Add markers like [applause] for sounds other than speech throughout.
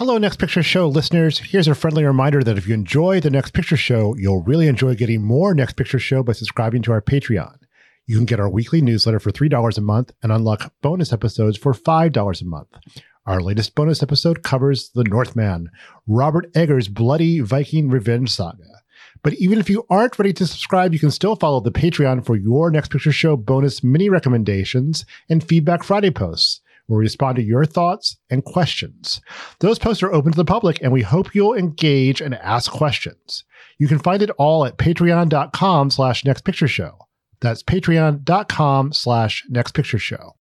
Hello, Next Picture Show listeners. Here's a friendly reminder that if you enjoy the Next Picture Show, you'll really enjoy getting more Next Picture Show by subscribing to our Patreon. You can get our weekly newsletter for $3 a month and unlock bonus episodes for $5 a month. Our latest bonus episode covers The Northman, Robert Eggers' bloody Viking revenge saga. But even if you aren't ready to subscribe, you can still follow the Patreon for your Next Picture Show bonus mini recommendations and Feedback Friday posts where we respond to your thoughts and questions. Those posts are open to the public, and we hope you'll engage and ask questions. You can find it all at patreon.com slash next picture show. That's patreon.com slash next picture show.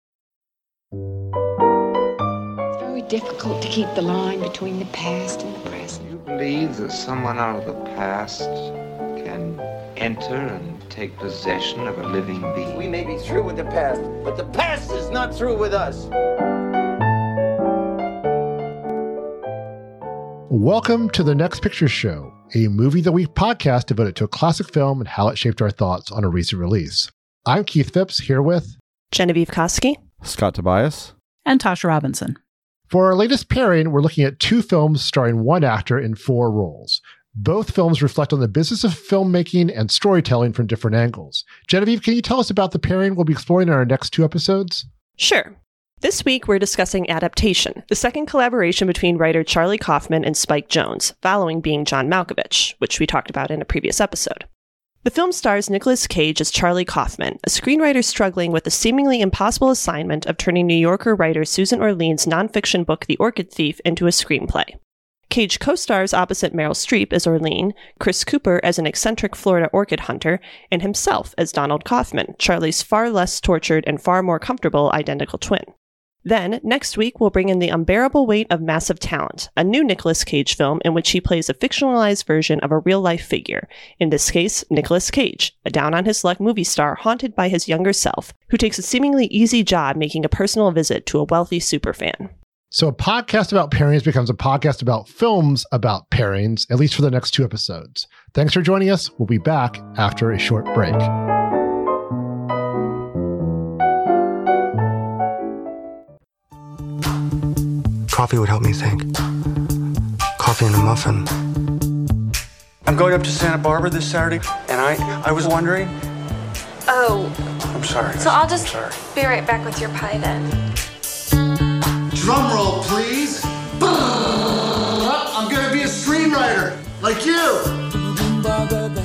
It's very difficult to keep the line between the past and the present. Do You believe that someone out of the past can enter and take possession of a living being? We may be through with the past, but the past is not through with us. Welcome to the Next Picture Show, a movie the week podcast devoted to a classic film and how it shaped our thoughts on a recent release. I'm Keith Phipps here with Genevieve Koski, Scott Tobias, and Tasha Robinson. For our latest pairing, we're looking at two films starring one actor in four roles. Both films reflect on the business of filmmaking and storytelling from different angles. Genevieve, can you tell us about the pairing we'll be exploring in our next two episodes? Sure. This week, we're discussing Adaptation, the second collaboration between writer Charlie Kaufman and Spike Jonze, following being John Malkovich, which we talked about in a previous episode. The film stars Nicolas Cage as Charlie Kaufman, a screenwriter struggling with the seemingly impossible assignment of turning New Yorker writer Susan Orlean's nonfiction book The Orchid Thief into a screenplay. Cage co stars opposite Meryl Streep as Orlean, Chris Cooper as an eccentric Florida orchid hunter, and himself as Donald Kaufman, Charlie's far less tortured and far more comfortable identical twin. Then, next week, we'll bring in The Unbearable Weight of Massive Talent, a new Nicolas Cage film in which he plays a fictionalized version of a real life figure, in this case, Nicolas Cage, a down on his luck movie star haunted by his younger self, who takes a seemingly easy job making a personal visit to a wealthy superfan. So, a podcast about pairings becomes a podcast about films about pairings, at least for the next two episodes. Thanks for joining us. We'll be back after a short break. Coffee would help me think. Coffee and a muffin. I'm going up to Santa Barbara this Saturday, and I, I was wondering. Oh. I'm sorry. So I'll just be right back with your pie then. Drum roll, please. I'm gonna be a screenwriter, like you.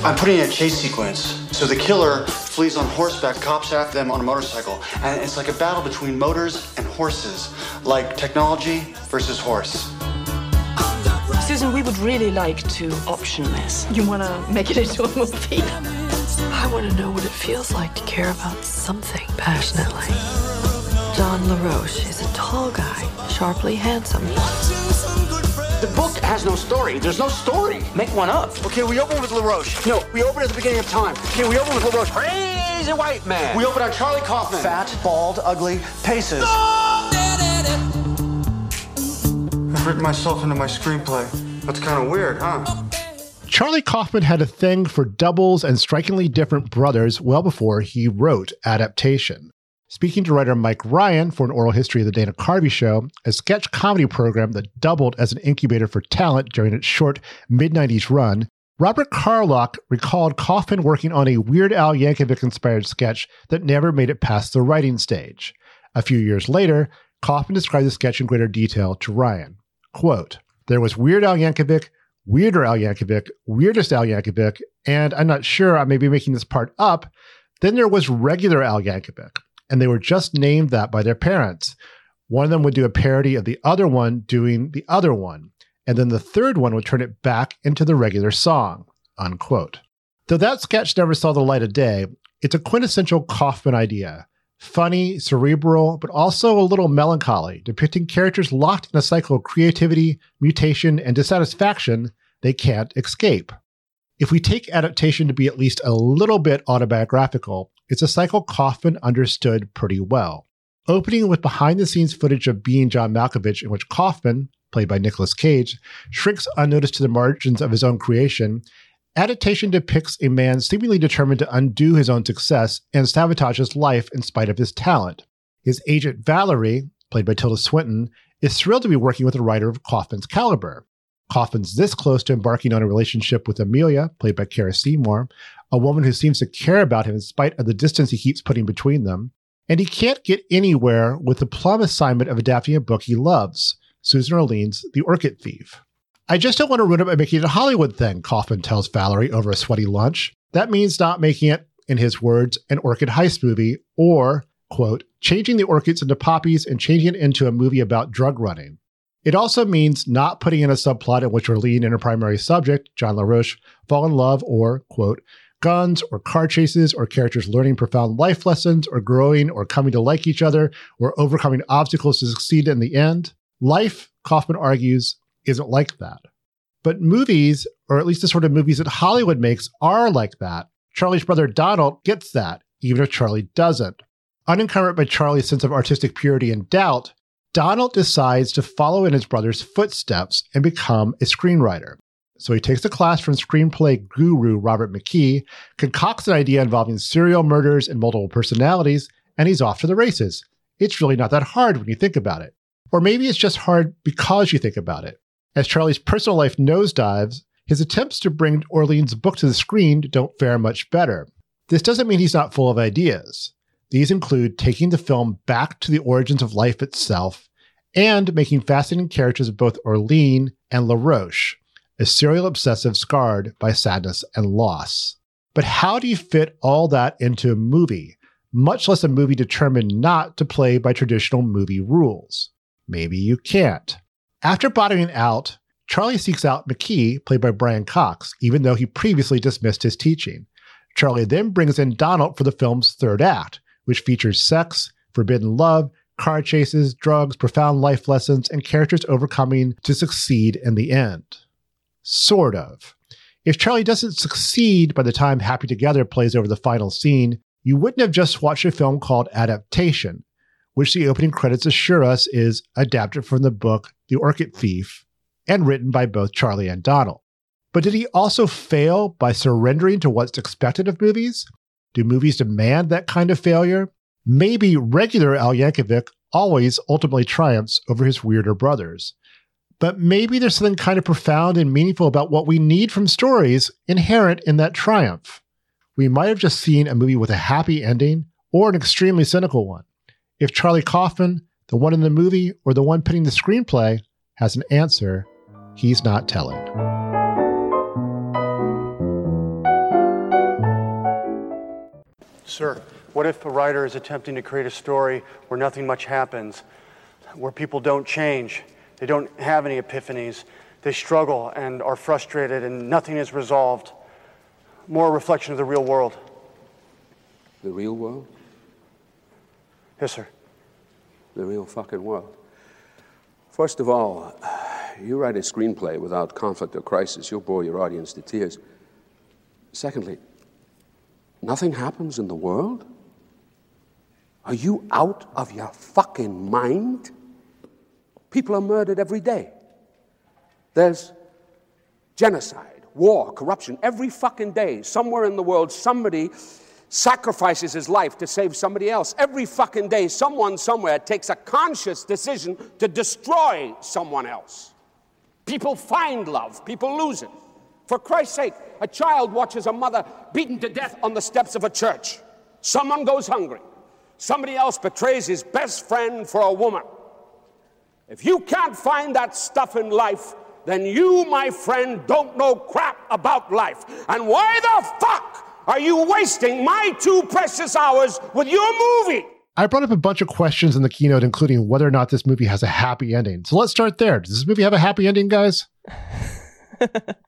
I'm putting in a chase sequence. So the killer flees on horseback, cops after them on a motorcycle. And it's like a battle between motors and horses, like technology versus horse. Susan, we would really like to option this. You want to make it into a movie? I want to know what it feels like to care about something passionately. John LaRoche is a tall guy, sharply handsome. The book has no story. There's no story. Make one up. Okay, we open with LaRoche. No, we open at the beginning of time. Okay, we open with LaRoche. Crazy white man. We open on Charlie Kaufman. Fat, bald, ugly, paces. I've written myself into my screenplay. That's kind of weird, huh? Charlie Kaufman had a thing for doubles and strikingly different brothers well before he wrote Adaptation. Speaking to writer Mike Ryan for an oral history of the Dana Carvey Show, a sketch comedy program that doubled as an incubator for talent during its short mid 90s run, Robert Carlock recalled Kaufman working on a Weird Al Yankovic inspired sketch that never made it past the writing stage. A few years later, Kaufman described the sketch in greater detail to Ryan. Quote, There was Weird Al Yankovic, Weirder Al Yankovic, Weirdest Al Yankovic, and I'm not sure, I may be making this part up. Then there was regular Al Yankovic, and they were just named that by their parents. One of them would do a parody of the other one doing the other one and then the third one would turn it back into the regular song. Unquote. Though that sketch never saw the light of day, it's a quintessential Kaufman idea. Funny, cerebral, but also a little melancholy, depicting characters locked in a cycle of creativity, mutation, and dissatisfaction they can't escape. If we take adaptation to be at least a little bit autobiographical, it's a cycle Kaufman understood pretty well. Opening with behind the scenes footage of being John Malkovich, in which Kaufman, played by Nicolas Cage, shrinks unnoticed to the margins of his own creation, adaptation depicts a man seemingly determined to undo his own success and sabotage his life in spite of his talent. His agent Valerie, played by Tilda Swinton, is thrilled to be working with a writer of Kaufman's caliber. Kaufman's this close to embarking on a relationship with Amelia, played by Cara Seymour, a woman who seems to care about him in spite of the distance he keeps putting between them. And he can't get anywhere with the plum assignment of adapting a book he loves. Susan Orlean's The Orchid Thief. I just don't want to ruin it by making it a Hollywood thing, Kaufman tells Valerie over a sweaty lunch. That means not making it, in his words, an orchid heist movie or, quote, changing the orchids into poppies and changing it into a movie about drug running. It also means not putting in a subplot in which Orlean and her primary subject, John LaRoche, fall in love or, quote, guns or car chases or characters learning profound life lessons or growing or coming to like each other or overcoming obstacles to succeed in the end. Life, Kaufman argues, isn't like that. But movies, or at least the sort of movies that Hollywood makes, are like that. Charlie's brother Donald gets that, even if Charlie doesn't. Unencumbered by Charlie's sense of artistic purity and doubt, Donald decides to follow in his brother's footsteps and become a screenwriter. So he takes a class from screenplay guru Robert McKee, concocts an idea involving serial murders and multiple personalities, and he's off to the races. It's really not that hard when you think about it. Or maybe it's just hard because you think about it. As Charlie's personal life nosedives, his attempts to bring Orlean's book to the screen don't fare much better. This doesn't mean he's not full of ideas. These include taking the film back to the origins of life itself and making fascinating characters of both Orlean and LaRoche, a serial obsessive scarred by sadness and loss. But how do you fit all that into a movie, much less a movie determined not to play by traditional movie rules? Maybe you can't. After bottoming out, Charlie seeks out McKee, played by Brian Cox, even though he previously dismissed his teaching. Charlie then brings in Donald for the film's third act, which features sex, forbidden love, car chases, drugs, profound life lessons, and characters overcoming to succeed in the end. Sort of. If Charlie doesn't succeed by the time Happy Together plays over the final scene, you wouldn't have just watched a film called Adaptation, which the opening credits assure us is adapted from the book The Orchid Thief and written by both Charlie and Donald. But did he also fail by surrendering to what's expected of movies? Do movies demand that kind of failure? Maybe regular Al Yankovic always ultimately triumphs over his weirder brothers. But maybe there's something kind of profound and meaningful about what we need from stories inherent in that triumph. We might have just seen a movie with a happy ending or an extremely cynical one. If Charlie Kaufman, the one in the movie or the one penning the screenplay, has an answer, he's not telling. Sir, what if a writer is attempting to create a story where nothing much happens, where people don't change, they don't have any epiphanies, they struggle and are frustrated and nothing is resolved? More a reflection of the real world. The real world? Yes, sir. The real fucking world. First of all, you write a screenplay without conflict or crisis, you'll bore your audience to tears. Secondly, nothing happens in the world? Are you out of your fucking mind? People are murdered every day. There's genocide, war, corruption. Every fucking day, somewhere in the world, somebody sacrifices his life to save somebody else. Every fucking day, someone somewhere takes a conscious decision to destroy someone else. People find love, people lose it. For Christ's sake, a child watches a mother beaten to death on the steps of a church. Someone goes hungry. Somebody else betrays his best friend for a woman. If you can't find that stuff in life, then you, my friend, don't know crap about life. And why the fuck are you wasting my two precious hours with your movie? I brought up a bunch of questions in the keynote, including whether or not this movie has a happy ending. So let's start there. Does this movie have a happy ending, guys? [laughs]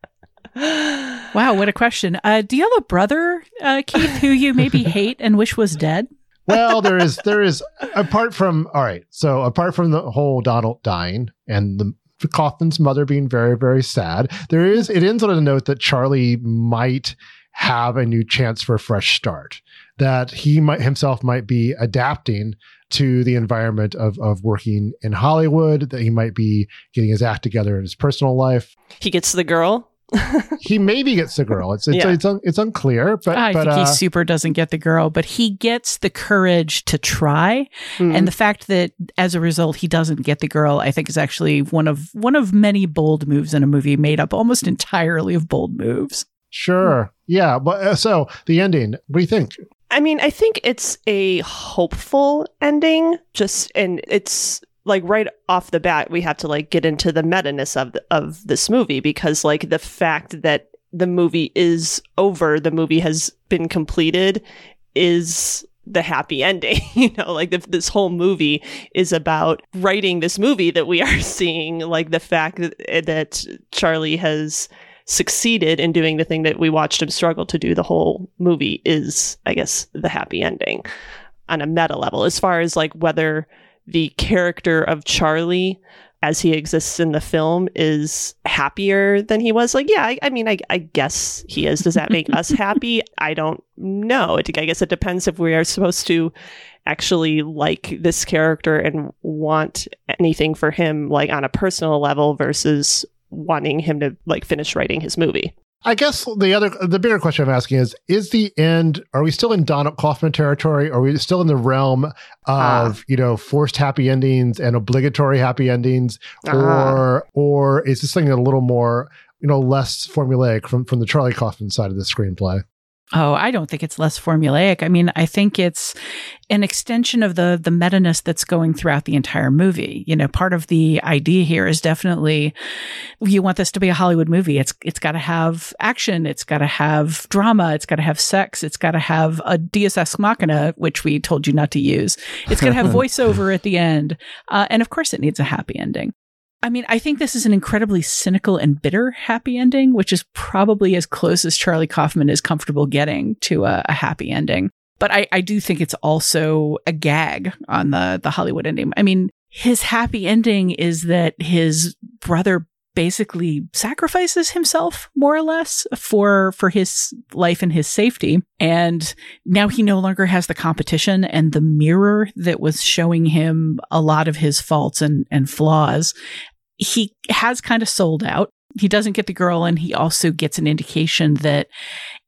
wow, what a question. Uh, do you have a brother, uh, Keith, who you maybe [laughs] hate and wish was dead? well, there is, there is, apart from, all right, so apart from the whole Donald dying and the Kaufman's mother being very, very sad, there is, it ends on a note that Charlie might have a new chance for a fresh start, that he might himself might be adapting to the environment of, of working in Hollywood, that he might be getting his act together in his personal life. He gets the girl he maybe gets the girl. It's it's yeah. it's, un, it's, unclear, but I but, think uh, he super doesn't get the girl, but he gets the courage to try, mm-hmm. and the fact that as a result he doesn't get the girl, I think is actually one of one of many bold moves in a movie made up almost entirely of bold moves. Sure, yeah, but uh, so the ending. What do you think? I mean, I think it's a hopeful ending. Just and it's like right off the bat we have to like get into the meta-ness of the, of this movie because like the fact that the movie is over the movie has been completed is the happy [laughs] ending you know? Like the, this whole movie is about writing this movie that we [laughs] are seeing like the fact that, eh, that charlie has succeeded in doing the thing that we watched him struggle to do the whole movie is i guess the happy ending on a meta level. As far as like whether the character of Charlie as he exists in the film is happier than he was. Like, yeah, I, I mean, I, I, guess he is. Does that make us [laughs] happy? I don't know. I guess it depends if we are supposed to actually like this character and want anything for him, like on a personal level, versus wanting him to like finish writing his movie. I guess the other, the bigger question I'm asking is: Is the end? Are we still in Donald Kaufman territory? Are we still in the realm of uh, you know forced happy endings and obligatory happy endings, uh, or or is this something a little more you know less formulaic from from the Charlie Kaufman side of the screenplay? Oh, I don't think it's less formulaic. I mean, I think it's an extension of the the meta-ness that's going throughout the entire movie. You know, part of the idea here is definitely you want this to be a Hollywood movie. It's it's got to have action, it's got to have drama, it's got to have sex, it's got to have a Deus Ex Machina, which we told you not to use. It's going to have [laughs] voiceover at the end, uh, and of course, it needs a happy ending. I mean, I think this is an incredibly cynical and bitter happy ending, which is probably as close as Charlie Kaufman is comfortable getting to a, a happy ending. But I, I do think it's also a gag on the, the Hollywood ending. I mean, his happy ending is that his brother basically sacrifices himself more or less for for his life and his safety. And now he no longer has the competition and the mirror that was showing him a lot of his faults and and flaws. He has kind of sold out. He doesn't get the girl and he also gets an indication that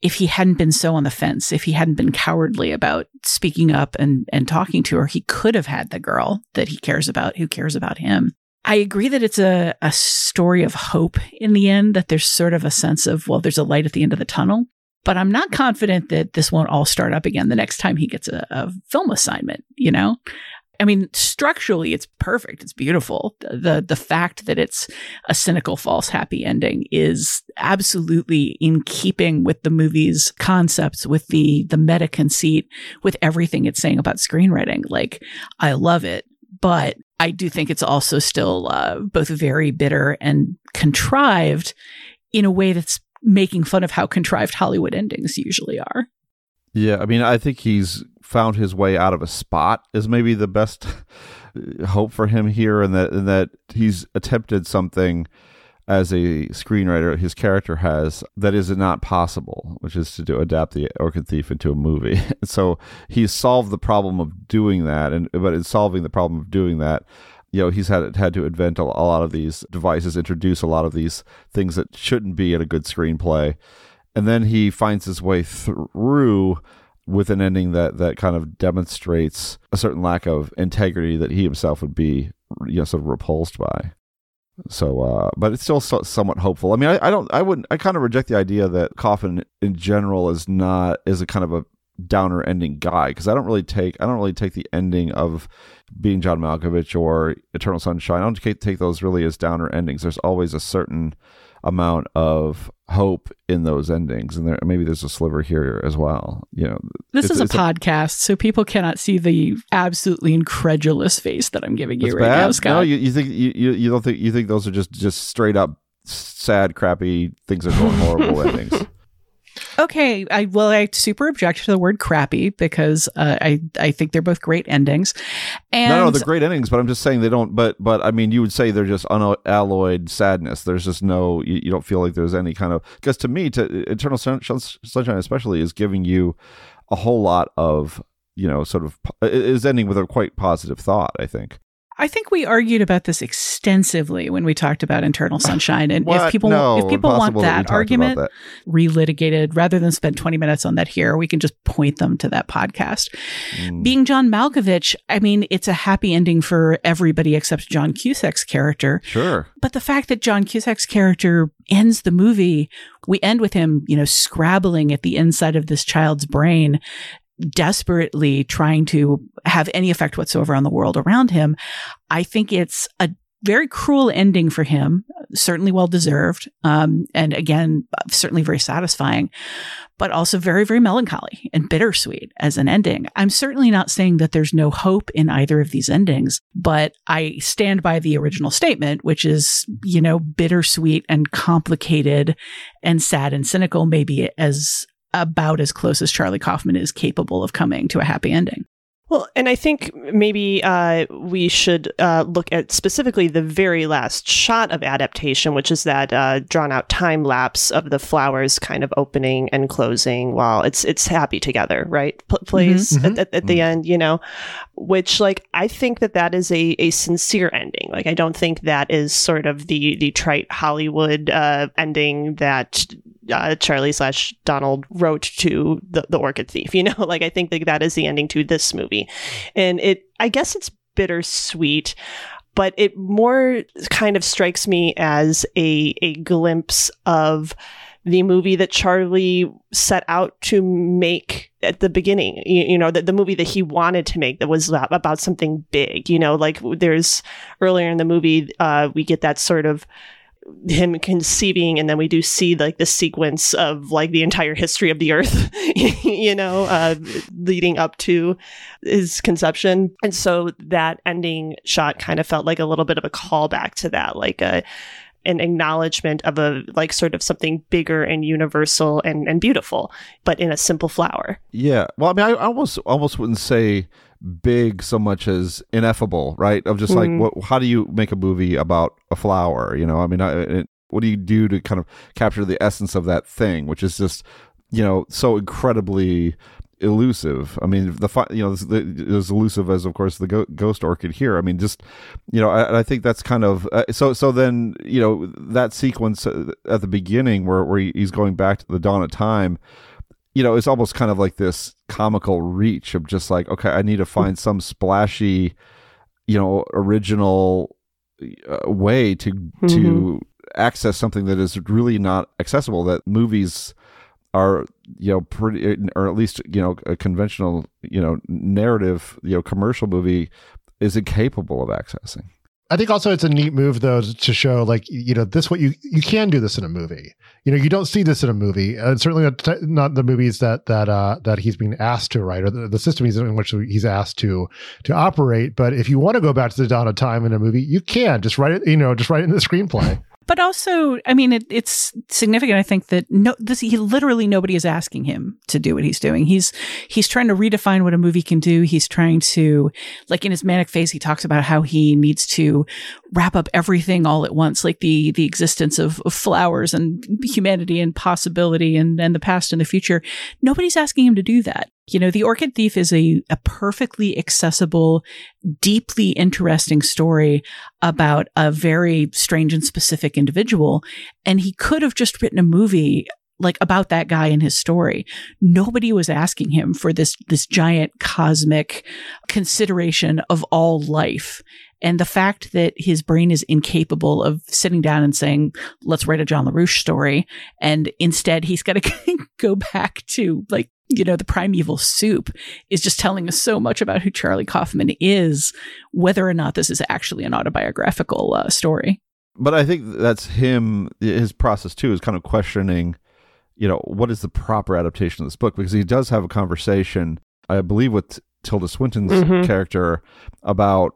if he hadn't been so on the fence if he hadn't been cowardly about speaking up and and talking to her he could have had the girl that he cares about who cares about him I agree that it's a, a story of hope in the end, that there's sort of a sense of, well, there's a light at the end of the tunnel. But I'm not confident that this won't all start up again the next time he gets a, a film assignment, you know? I mean, structurally, it's perfect. It's beautiful. The, the fact that it's a cynical, false, happy ending is absolutely in keeping with the movie's concepts, with the, the meta conceit, with everything it's saying about screenwriting. Like, I love it, but I do think it's also still uh, both very bitter and contrived in a way that's making fun of how contrived Hollywood endings usually are. Yeah, I mean, I think he's found his way out of a spot is maybe the best [laughs] hope for him here, and that and that he's attempted something as a screenwriter his character has that is not possible, which is to do, adapt the Orchid Thief into a movie. [laughs] so he's solved the problem of doing that, and but in solving the problem of doing that, you know he's had had to invent a, a lot of these devices, introduce a lot of these things that shouldn't be in a good screenplay, and then he finds his way through with an ending that that kind of demonstrates a certain lack of integrity that he himself would be you know sort of repulsed by so uh but it's still so, somewhat hopeful. I mean I, I don't i wouldn't i kind of reject the idea that Kaufman in general is not is a kind of a downer ending guy because i don't really take i don't really take the ending of being john malkovich or eternal sunshine. I don't take, take those really as downer endings. There's always a certain amount of hope in those endings. And there maybe there's a sliver here as well you know. This is a podcast so people cannot see the absolutely incredulous face that i'm giving you right bad? now scott. No you, you think you, you don't think you think those are just just straight up sad crappy things are going horrible [laughs] endings Okay, I well, I super object to the word crappy because uh, I I think they're both great endings. And no, no, they're great endings, but I'm just saying they don't. But but I mean, you would say they're just unalloyed sadness. There's just no, you, you don't feel like there's any kind of because to me, to Eternal Sun, Sunshine especially is giving you a whole lot of you know sort of is ending with a quite positive thought. I think. I think we argued about this extensively when we talked about Eternal Sunshine. And if people no, if people want that, that argument that. relitigated, rather than spend 20 minutes on that here, we can just point them to that podcast. Mm. Being John Malkovich, I mean, it's a happy ending for everybody except John Cusack's character. Sure. But the fact that John Cusack's character ends the movie, we end with him, you know, scrabbling at the inside of this child's brain desperately trying to have any effect whatsoever on the world around him. I think it's a very cruel ending for him, certainly well deserved. Um, and again, certainly very satisfying, but also very, very melancholy and bittersweet as an ending. I'm certainly not saying that there's no hope in either of these endings, but I stand by the original statement, which is, you know, bittersweet and complicated and sad and cynical, maybe as about as close as Charlie Kaufman is capable of coming to a happy ending. Well, and I think maybe uh, we should uh, look at specifically the very last shot of adaptation, which is that uh, drawn out time lapse of the flowers kind of opening and closing while it's it's happy together, right? P- plays Mm-hmm. at, at, at the end, you know, which like I think that that is a, a sincere ending. Like I don't think that is sort of the the trite Hollywood uh, ending that uh, Charlie slash Donald wrote to the, the Orchid Thief. [laughs] You know, like I think that that is the ending to this movie, and it. I guess it's bittersweet, but it more kind of strikes me as a a glimpse of the movie that Charlie set out to make at the beginning. You, you know, the, the movie that he wanted to make that was about something big. You know, like there's earlier in the movie, uh, we get that sort of him conceiving and then we do see like the sequence of like the entire history of the earth [laughs] you know uh, leading up to his conception. And so that ending shot kind of felt like a little bit of a callback to that like a an acknowledgement of a like sort of something bigger and universal and, and beautiful but in a simple flower yeah well i mean i almost almost wouldn't say big so much as ineffable, right? Of just like, Mhm. what, how do you make a movie about a flower? You know, I mean, I, it, what do you do to kind of capture the essence of that thing, which is just, you know, so incredibly elusive. I mean, the you know the, as elusive as of course the ghost orchid here. I mean, just you know, I, I think that's kind of uh, so. So then you know that sequence uh, at the beginning where where he's going back to the dawn of time. You know, it's almost kind of like this comical reach of just like, okay, I need to find some splashy, you know, original uh, way to to access something that is really not accessible. That movies are you know pretty or at least you know a conventional you know narrative you know commercial movie is incapable of accessing I think also it's a neat move though to show like you know this what you you can do this in a movie. You know you don't see this in a movie, and certainly not, not the movies that that uh, that he's being asked to write or the, the system he's in which he's asked to to operate. But if you want to go back to the dawn of time in a movie, you can just write it. You know, just write it in the screenplay. [laughs] But also, I mean, it, it's significant. I think that no, this he literally nobody is asking him to do what he's doing. He's he's trying to redefine what a movie can do. He's trying to, like in his manic phase, he talks about how he needs to wrap up everything all at once, like the the existence of, of flowers and humanity and possibility and, and the past and the future. Nobody's asking him to do that. You know, The Orchid Thief is a, a perfectly accessible, deeply interesting story about a very strange and specific individual. And he could have just written a movie like about that guy and his story. Nobody was asking him for this, this giant cosmic consideration of all life. And the fact that his brain is incapable of sitting down and saying, let's write a John LaRoche story. And instead he's got to [laughs] go back to like, you know, the primeval soup is just telling us so much about who Charlie Kaufman is, whether or not this is actually an autobiographical uh, story. But I think that's him, his process too, is kind of questioning you know, what is the proper adaptation of this book? Because he does have a conversation, I believe, with Tilda Swinton's mm-hmm. character about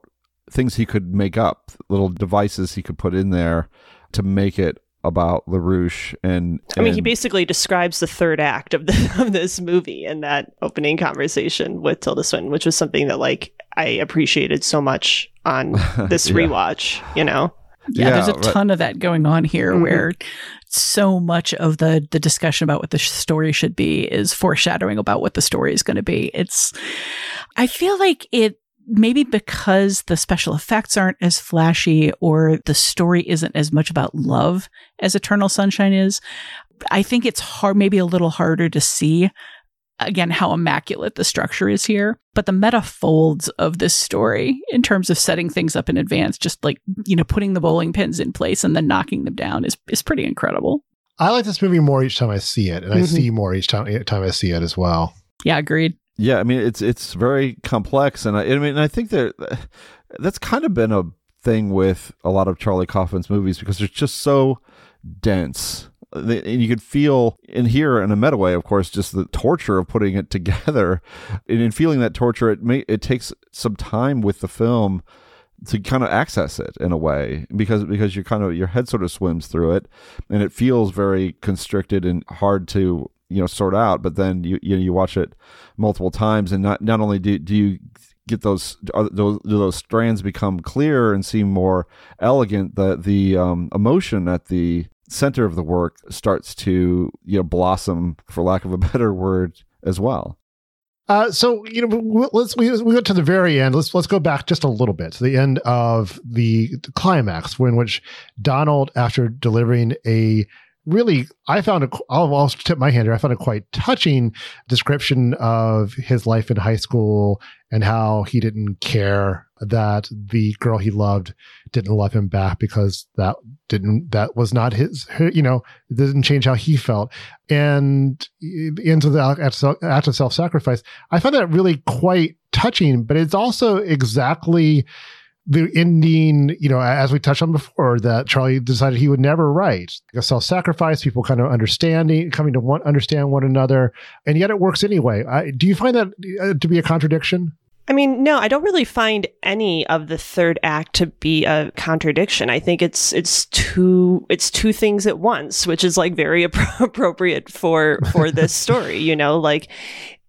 things he could make up, little devices he could put in there to make it about LaRoche and, and, I mean he basically describes the third act of the [laughs] of this movie in that opening conversation with Tilda Swinton, which was something that like I appreciated so much on [laughs] this yeah. rewatch, you know. Yeah, yeah, there's a ton of that going on here mm-hmm. where so much of the the discussion about what the story should be is foreshadowing about what the story is going to be. It's I feel like it maybe because the special effects aren't as flashy or the story isn't as much about love as Eternal Sunshine is. I think it's hard maybe a little harder to see again how immaculate the structure is here but the meta folds of this story in terms of setting things up in advance just like you know putting the bowling pins in place and then knocking them down is is pretty incredible i like this movie more each time i see it and mm-hmm. i see more each time, each time i see it as well yeah agreed yeah i mean it's it's very complex and i, I mean i think that that's kind of been a thing with a lot of charlie kaufman's movies because they're just so dense and you could feel in here in a meta way, of course, just the torture of putting it [laughs] together. And in feeling that torture, it may it takes some time with the film to kind of access it in a way because because you kind of your head sort of swims through it and it feels very constricted and hard to you know sort out but then you you, know, you watch it multiple times and not not only do, do you get those those do those strands become clear and seem more elegant the the um, emotion at the center of the work starts to you know blossom for lack of a [laughs] better word as well uh, so you know, let's we we went to the very end. Let's let's go back just a little bit to the end of the climax, in which Donald, after delivering a really, I found a, I'll, I'll tip my hand here. I found a quite touching description of his life in high school and how he didn't care that the girl he loved didn't love him back because that didn't, that was not his, you know, it didn't change how he felt. And into the act of self sacrifice, I found that really quite touching, but it's also exactly, the ending, you know, as we touched on before, that Charlie decided he would never write. A self-sacrifice, people kind of understanding, coming to one, understand one another, and yet it works anyway. I, do you find that uh, to be a contradiction? I mean, no, I don't really find any of the third act to be a contradiction. I think it's it's two it's two things at once, which is like very [laughs] appropriate for for this story. You know, like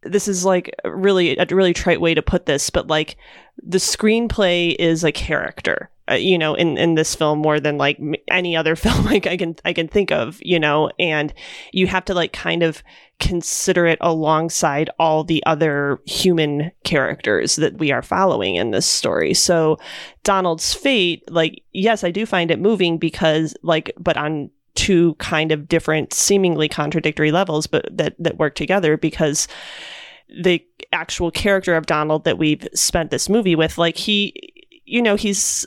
this is like really a really trite way to put this, but like the screenplay is a character. Uh, you know, in, in this film more than like any other [laughs] film like I can I can think of, you know, and you have to like kind of consider it alongside all the other human characters that we are following in this story. So Donald's fate, like yes, I do find it moving because like but on two kind of different seemingly contradictory levels but that that work together because the actual character of Donald that we've spent this movie with, like he, you know, he's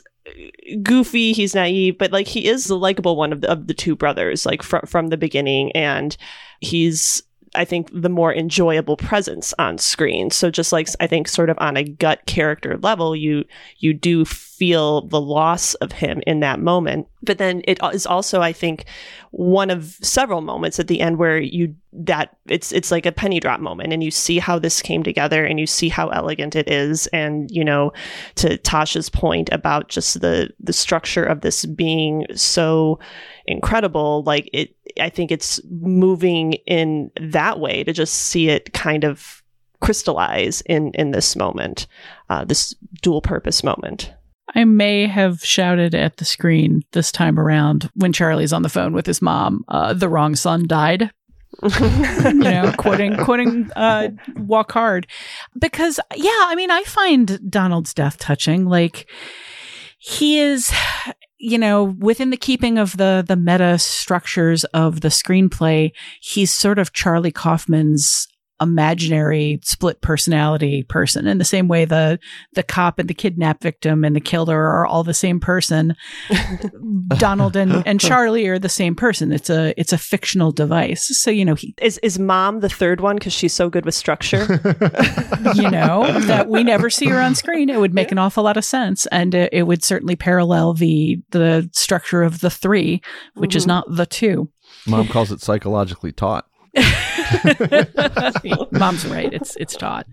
goofy, he's naive, but like he is the likable one of the, of the two brothers, like from from the beginning, and he's I think the more enjoyable presence on screen. So just like I think sort of on a gut character level, you you do feel the loss of him in that moment. But then it is also I think one of several moments at the end where you that it's it's like a penny drop moment and you see how this came together and you see how elegant it is and you know to Tasha's point about just the the structure of this being so incredible like it I think it's moving in that way to just see it kind of crystallize in in this moment, uh, this dual purpose moment. I may have shouted at the screen this time around when Charlie's on the phone with his mom. Uh, the wrong son died. you know, [laughs] quoting quoting uh, "Walk Hard," because yeah, I mean, I find Donald's death touching. Like he is, you know, within the keeping of the the meta structures of the screenplay, he's sort of Charlie Kaufman's imaginary split personality person in the same way the the cop and the kidnap victim and the killer are all the same person. [laughs] Donald and, and [laughs] charlie are the same person. It's a it's a fictional device. So you know he is is mom the third one because she's so good with structure? [laughs] You know that we never see her on screen. It would make an awful lot of sense. And it, it would certainly parallel the the structure of the three which mm-hmm. is not the two. Mom calls it psychologically taut [laughs] Mom's right. It's it's taut.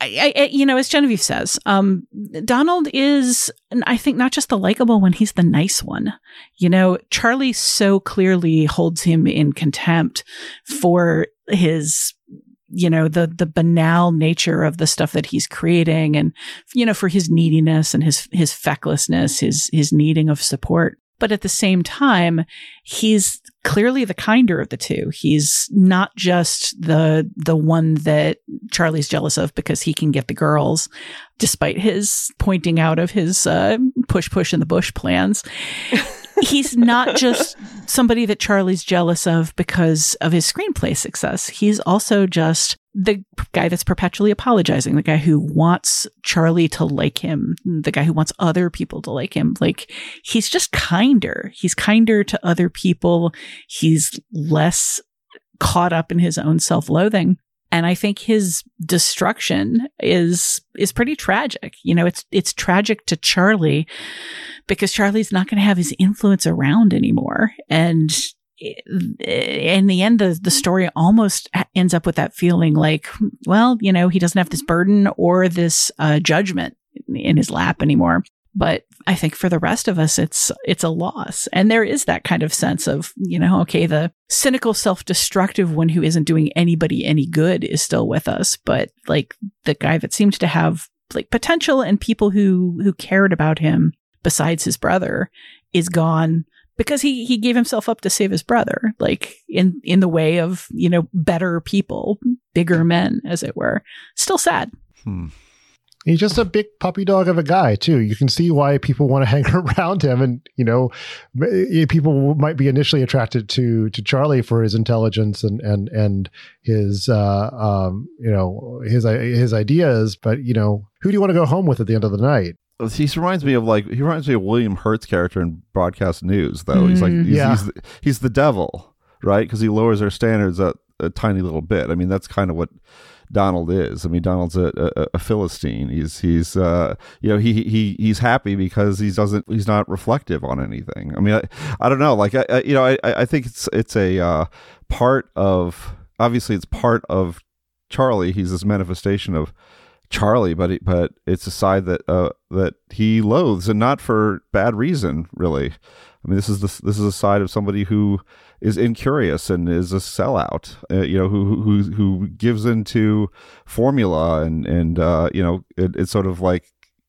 I, I, you know, as Genevieve says, um, Donald is, I think, not just the likable one; he's the nice one. You know, Charlie so clearly holds him in contempt for his you know the the banal nature of the stuff that he's creating and you know for his neediness and his his fecklessness his his needing of support but at the same time, he's clearly the kinder of the two. He's not just the the one that Charlie's jealous of because he can get the girls, despite his pointing out of his uh, push push in the bush plans. [laughs] he's not just somebody that Charlie's jealous of because of his screenplay success. He's also just the guy that's perpetually apologizing, the guy who wants Charlie to like him, the guy who wants other people to like him. Like he's just kinder. He's kinder to other people. He's less caught up in his own self-loathing. And I think his destruction is is pretty tragic. You know, it's it's tragic to Charlie because Charlie's not going to have his influence around anymore. And in the end, the, the story almost ends up with that feeling like, well, you know, he doesn't have this burden or this uh, judgment in his lap anymore. But I think for the rest of us, it's it's a loss, and there is that kind of sense of you know, okay, the cynical, self-destructive one who isn't doing anybody any good is still with us, but like the guy that seems to have like potential and people who who cared about him besides his brother is gone because he he gave himself up to save his brother like in in the way of you know better people bigger men as it were. Still sad. Hmm. he's just a big puppy dog of a guy too. You can see why people want to [laughs] hang around him and you know people might be initially attracted to to charlie for his intelligence and and and his uh um you know his his ideas but you know who do you want to go home with at the end of the night he reminds me of like he reminds me of William Hurt's character in Broadcast News, though. Mm, he's like mm. he's, yeah. he's, the, he's the devil, right? Because he lowers our standards a, a, tiny little bit. I mean, that's kind of what Donald is. I mean, Donald's a, a, a philistine. He's he's uh, you know he he he's happy because he doesn't he's not reflective on anything. I mean, I, I don't know. Like I, I you know I I think it's it's a uh, part of obviously it's part of Charlie. He's this manifestation of Charlie, but but it's a side that uh, that he loathes, and not for bad reason, really. I mean, this is the, this is a side of somebody who is incurious and is a sellout. Uh, you know, who who who gives into formula and and uh, you know, it, it's sort of like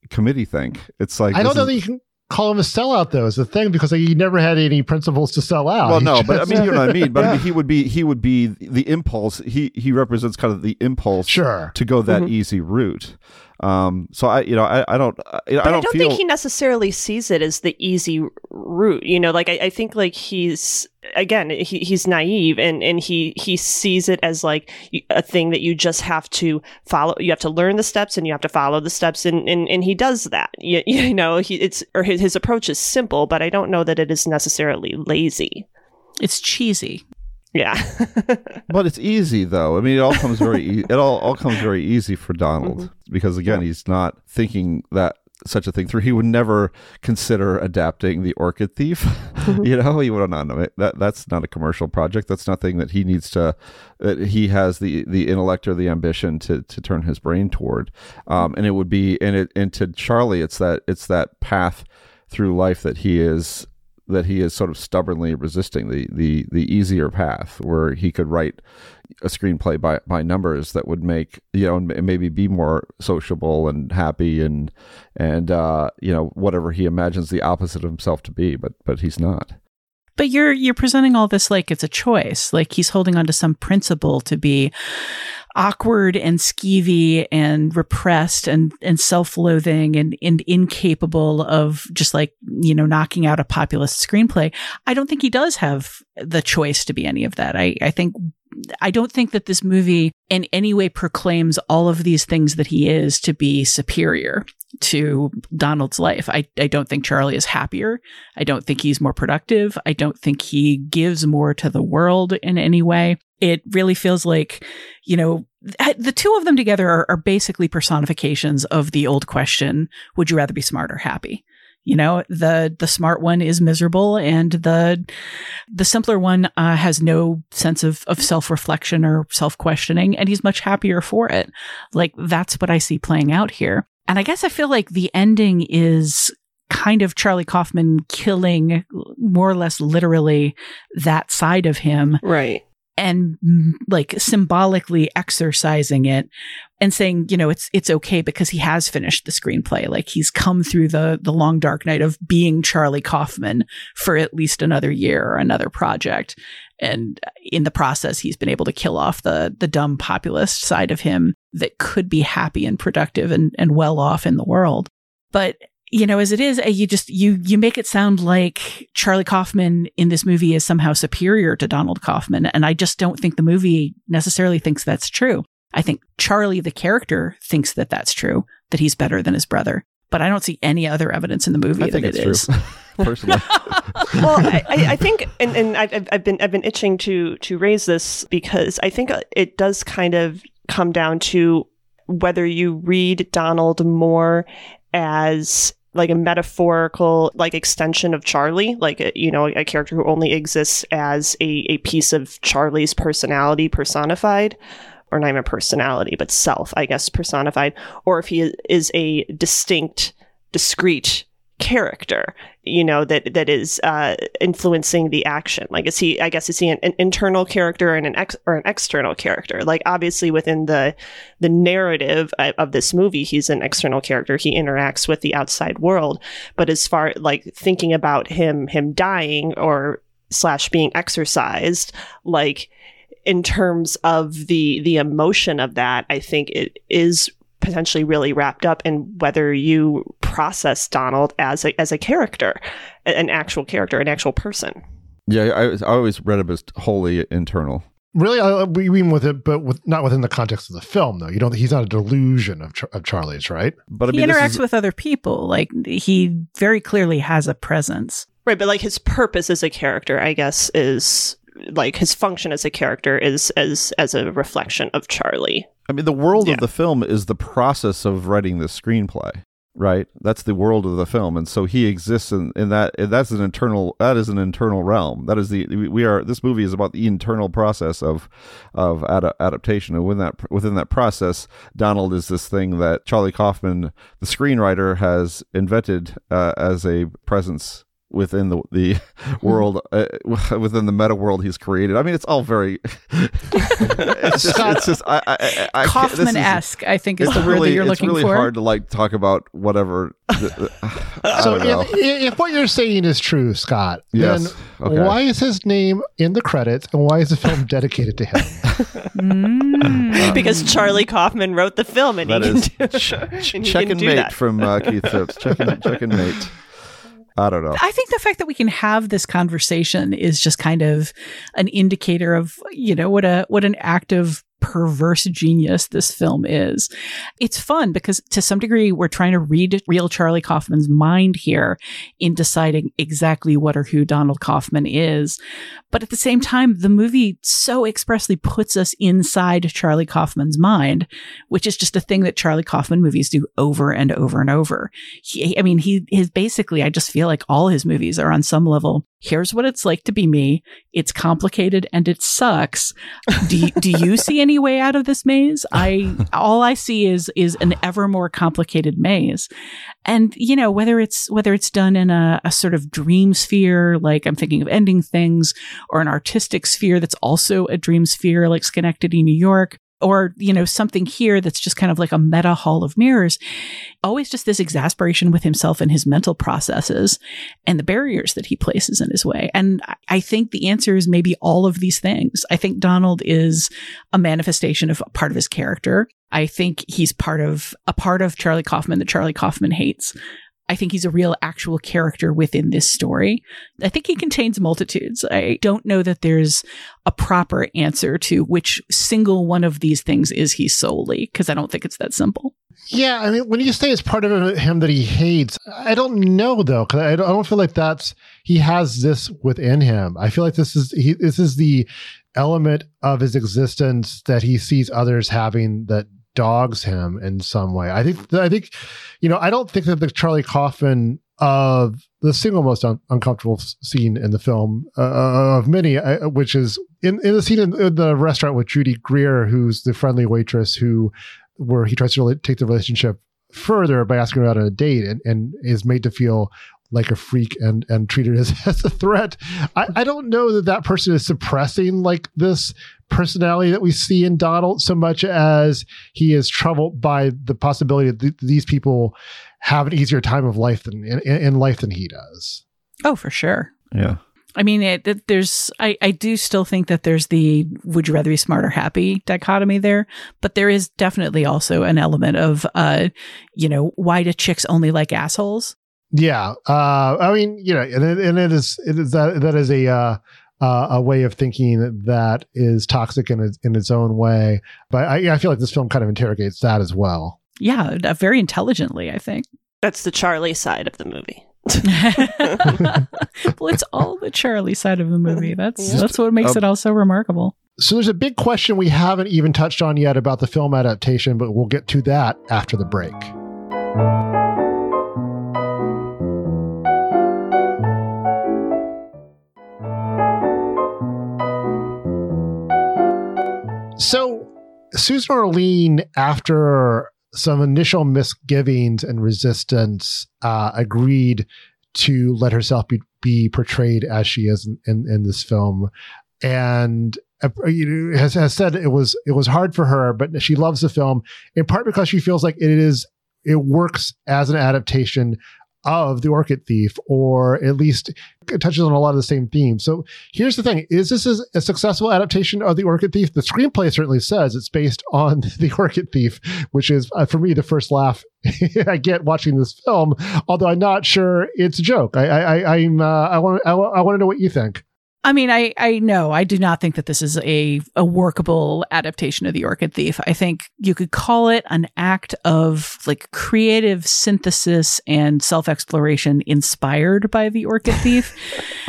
committee think. It's like I don't know is, that you can call him a sellout though is the thing because he never had any principles to sell out. Well, no, just, but I mean, you know what I mean. But [laughs] yeah. I mean, he would be he would be the impulse. He he represents kind of the impulse, sure. to go that mm-hmm. easy route. Um, so I, you know, I, I don't, I, I don't, I don't feel... think he necessarily sees it as the easy route. You know, like I, I think like he's again, he, he's naive and and he he sees it as like a thing that you just have to follow. You have to learn the steps and you have to follow the steps, and and, and he does that. You, [laughs] you know, he it's or his his approach is simple, but I don't know that it is necessarily lazy. It's cheesy. Yeah. [laughs] but it's easy though. I mean, it all comes very e- it all all comes very easy for Donald mm-hmm. because again, he's not thinking that such a thing through. He would never consider adapting the Orchid Thief. Mm-hmm. [laughs] you know, he would not. That that's not a commercial project. That's nothing that he needs to. That he has the the intellect or the ambition to to turn his brain toward. Um, and it would be and it and to Charlie, it's that it's that path through life that he is that he is sort of stubbornly resisting the the the easier path where he could write a screenplay by by numbers that would make you know and maybe be more sociable and happy and and uh, you know whatever he imagines the opposite of himself to be, but but he's not. But you're you're presenting all this like it's a choice, like he's holding on to some principle to be awkward and skeevy and repressed and, and self-loathing and, and incapable of just like, you know, knocking out a populist screenplay. I don't think he does have the choice to be any of that. I, I think I don't think that this movie in any way proclaims all of these things that he is to be superior to Donald's life. I, I don't think Charlie is happier. I don't think he's more productive. I don't think he gives more to the world in any way. It really feels like, you know, the two of them together are, are basically personifications of the old question would you rather be smart or happy? You know the the smart one is miserable and the the simpler one uh, has no sense of of self-reflection or self-questioning and he's much happier for it. Like that's what i see playing out here. And i guess i feel like the ending is kind of charlie kaufman killing more or less literally that side of him. Right and mm, like symbolically exercising it and saying, you know, it's it's okay because he has finished the screenplay. Like he's come through the the long dark night of being Charlie Kaufman for at least another year or another project. And in the process, he's been able to kill off the the dumb populist side of him that could be happy and productive and, and well off in the world. But you know, as it is, you just, you, you make it sound like Charlie Kaufman in this movie is somehow superior to Donald Kaufman. And I just don't think the movie necessarily thinks that's true. I think Charlie, the character, thinks that that's true, that he's better than his brother. But I don't see any other evidence in the movie I that it is. True, [laughs] [laughs] personally. [laughs] well, I, I, think, and, and I've, I've been I've been itching to to raise this because I think it does kind of come down to whether you read Donald more as like a metaphorical like extension of Charlie, like a, you know a character who only exists as a, a piece of Charlie's personality personified, or not even personality but self, I guess personified, or if he is a distinct, discrete character you know that that is uh, influencing the action? Like is he i guess is he an, an, internal character and an ex or an external character? Like obviously within the the narrative of this movie he's an external character. He interacts with the outside world. But as far like thinking about him him dying or slash being exercised like in terms of the the emotion of that i think it is potentially really wrapped up in whether you process Donald as a as a character, an actual character, an actual person. Yeah, I, I always read him as wholly internal. Really, I, we mean with it, but with not within the context of the film, though. You don't. He's not a delusion of, of Charlie's, right? But I he mean, interacts is, with other people. Like he very clearly has a presence, right? But like his purpose as a character, I guess, is like his function as a character is as as a reflection of Charlie. I mean, the world yeah. of the film is the process of writing the screenplay, right? That's the world of the film, and so he exists in, in that. That's an internal. That is an internal realm. That is the we are. This movie is about the internal process of of ad- adaptation, and within that within that process, Donald is this thing that Charlie Kaufman, the screenwriter, has invented uh, as a presence within the the [laughs] world uh, [laughs] within the meta world he's created. I mean, it's all very. [laughs] it's just, it's just I, I, I Kaufman esque. I think is the word that you're looking for. It's really hard to like talk about whatever. [sighs] so if, if, what you're saying is true, Scott, yes. then okay. why is his name in the credits and why is the film dedicated to him? mm. because Charlie Kaufman wrote the film and that he is can do, ch- and check can and do mate that. from uh, Keith Phipps. Check and, check and mate. I don't know. I think the fact that we can have this conversation is just kind of an indicator of, you know, what a what an active perverse genius this film is. It's fun because to some degree we're trying to read real Charlie Kaufman's mind here in deciding exactly what or who Donald Kaufman is. But at the same time, the movie so expressly puts us inside Charlie Kaufman's mind, which is just a thing that Charlie Kaufman movies do over and over and over. He, I mean, he is basically, I just feel like all his movies are on some level here's what it's like to be me. It's complicated and it sucks. Do do you see any way out of this maze? I all I see is is an ever more complicated maze. And you know, whether it's whether it's done in a, a sort of dream sphere, like I'm thinking of ending things, or an artistic sphere that's also a dream sphere, like Synecdoche, New York, or you know something here that's just kind of like a meta hall of mirrors always just this exasperation with himself and his mental processes and the barriers that he places in his way. And i think the answer is maybe all of these things. I think donald is a manifestation of part of his character. I think he's part of a part of charlie kaufman that charlie kaufman hates I think he's a real actual character within this story. I think he contains multitudes. I don't know that there's a proper answer to which single one of these things is he solely, because I don't think it's that simple. Yeah, I mean, when you say it's part of him that he hates, I don't know though, because I don't feel like that's he has this within him. I feel like this is he, this is the element of his existence that he sees others having that dogs him in some way. I think I think you know I don't think that the Charlie Kaufman of the single most un- uncomfortable scene in the film uh, uh of many, uh, which is in, in the scene in, in, the restaurant with Judy Greer, who's the friendly waitress who where he tries to really take the relationship further by asking her out on a date and, and is made to feel like a freak and and treated as, [laughs] as a threat. I, I don't know that that person is suppressing like this personality that we see in Donald so much as he is troubled by the possibility that th- these people have an easier time of life than in, in life than he does. Oh, for sure. Yeah. I mean, it, it, there's, I, I do still think that there's the would you rather be smart or happy dichotomy there, but there is definitely also an element of, uh, you know, why do chicks only like assholes? Yeah. Uh, I mean, you know, and it, and it is, it is that, that is a, uh, uh, a way of thinking that is toxic in its, in its own way. But I, I feel like this film kind of interrogates that as well. Yeah, uh, very intelligently, I think. That's the Charlie side of the movie. [laughs] [laughs] well, it's all the Charlie side of the movie. That's yeah. that's what makes um, it all so remarkable. So there's a big question we haven't even touched on yet about the film adaptation, but we'll get to that after the break. So, Susan Orlean, after some initial misgivings and resistance, uh, agreed to let herself be, be portrayed as she is in, in, in this film. And uh, has, has said it was it was hard for her, but she loves the film in part because she feels like it is it works as an adaptation of the Orchid Thief, or at least it touches on a lot of the same themes. So here's the thing: is this a successful adaptation of the Orchid Thief? The screenplay certainly says it's based on [laughs] the Orchid Thief, which is uh, for me the first laugh [laughs] I get watching this film. Although I'm not sure it's a joke. I I, I'm uh, I want I, I want to know what you think. I mean, I I know I do not think that this is a a workable adaptation of the Orchid Thief. I think you could call it an act of like creative synthesis and self exploration inspired by the Orchid Thief.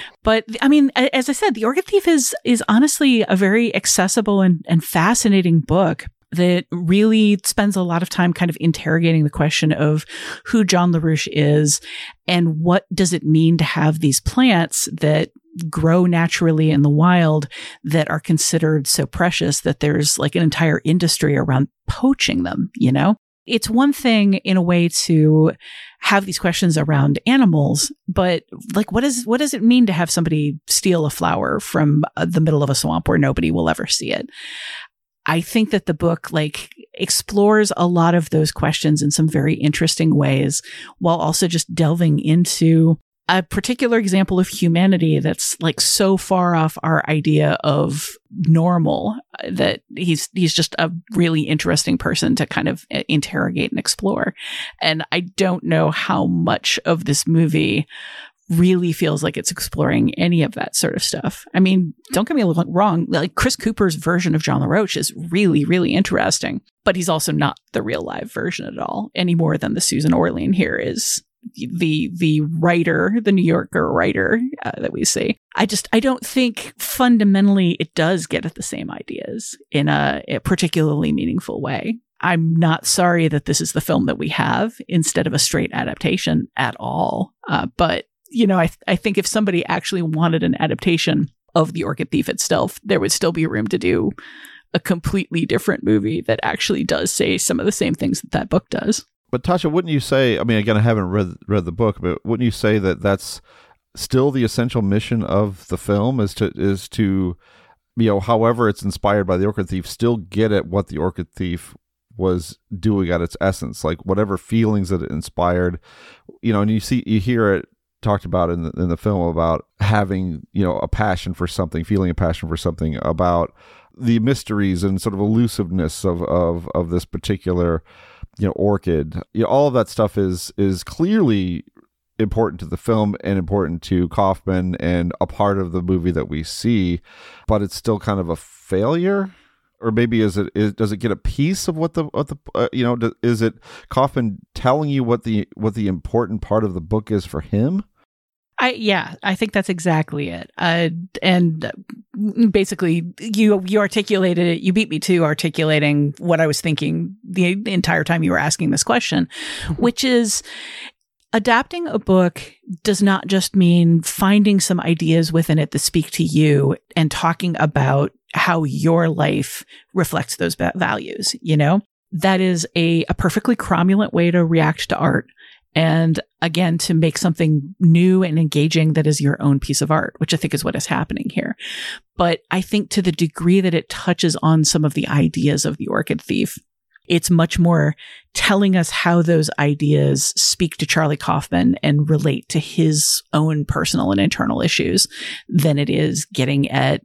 [laughs] but I mean, as I said, the Orchid Thief is is honestly a very accessible and and fascinating book that really spends a lot of time kind of interrogating the question of who John LaRoche is and what does it mean to have these plants that grow naturally in the wild that are considered so precious that there's like an entire industry around poaching them, you know? It's one thing in a way to have these questions around animals, but like, what is, what does it mean to have somebody steal a flower from uh, the middle of a swamp where nobody will ever see it? I think that the book like explores a lot of those questions in some very interesting ways while also just delving into a particular example of humanity that's like so far off our idea of normal uh, that he's he's just a really interesting person to kind of uh, interrogate and explore and i don't know how much of this movie really feels like it's exploring any of that sort of stuff. I mean, don't get me wrong, like Chris Cooper's version of John LaRoche is really, really interesting, but he's also not the real live version at all, any more than the Susan Orlean here is the the writer, the New Yorker writer uh, that we see. I just I don't think fundamentally it does get at the same ideas in a, a particularly meaningful way. I'm not sorry that this is the film that we have instead of a straight adaptation at all. Uh, but you know, I, I think if somebody actually wanted an adaptation of The Orchid Thief itself, there would still be room to do a completely different movie that actually does say some of the same things that that book does. But Tasha, wouldn't you say? I mean, again, I haven't read read the book, but wouldn't you say that that's still the essential mission of the film is to is to you know, however it's inspired by the Orchid Thief, still get at what the Orchid Thief was doing at its essence, like whatever feelings that it inspired, you know, and you see you hear it talked about in the, in the film about having you know a passion for something, feeling a passion for something about the mysteries and sort of elusiveness of of of this particular you know orchid you know, all of that stuff is is clearly important to the film and important to Kaufman and a part of the movie that we see but it's still kind of a failure? Or maybe is it is, does it get a piece of what the what the uh, you know is it Kaufman telling you what the what the important part of the book is for him I yeah, I think that's exactly it. Uh, and basically, you you articulated it. You beat me to articulating what I was thinking the entire time you were asking this question, which is adapting a book does not just mean finding some ideas within it that speak to you and talking about how your life reflects those values. You know, that is a, a perfectly cromulent way to react to art. And again, to make something new and engaging that is your own piece of art, which I think is what is happening here. But I think to the degree that it touches on some of the ideas of the Orchid Thief, it's much more telling us how those ideas speak to Charlie Kaufman and relate to his own personal and internal issues than it is getting at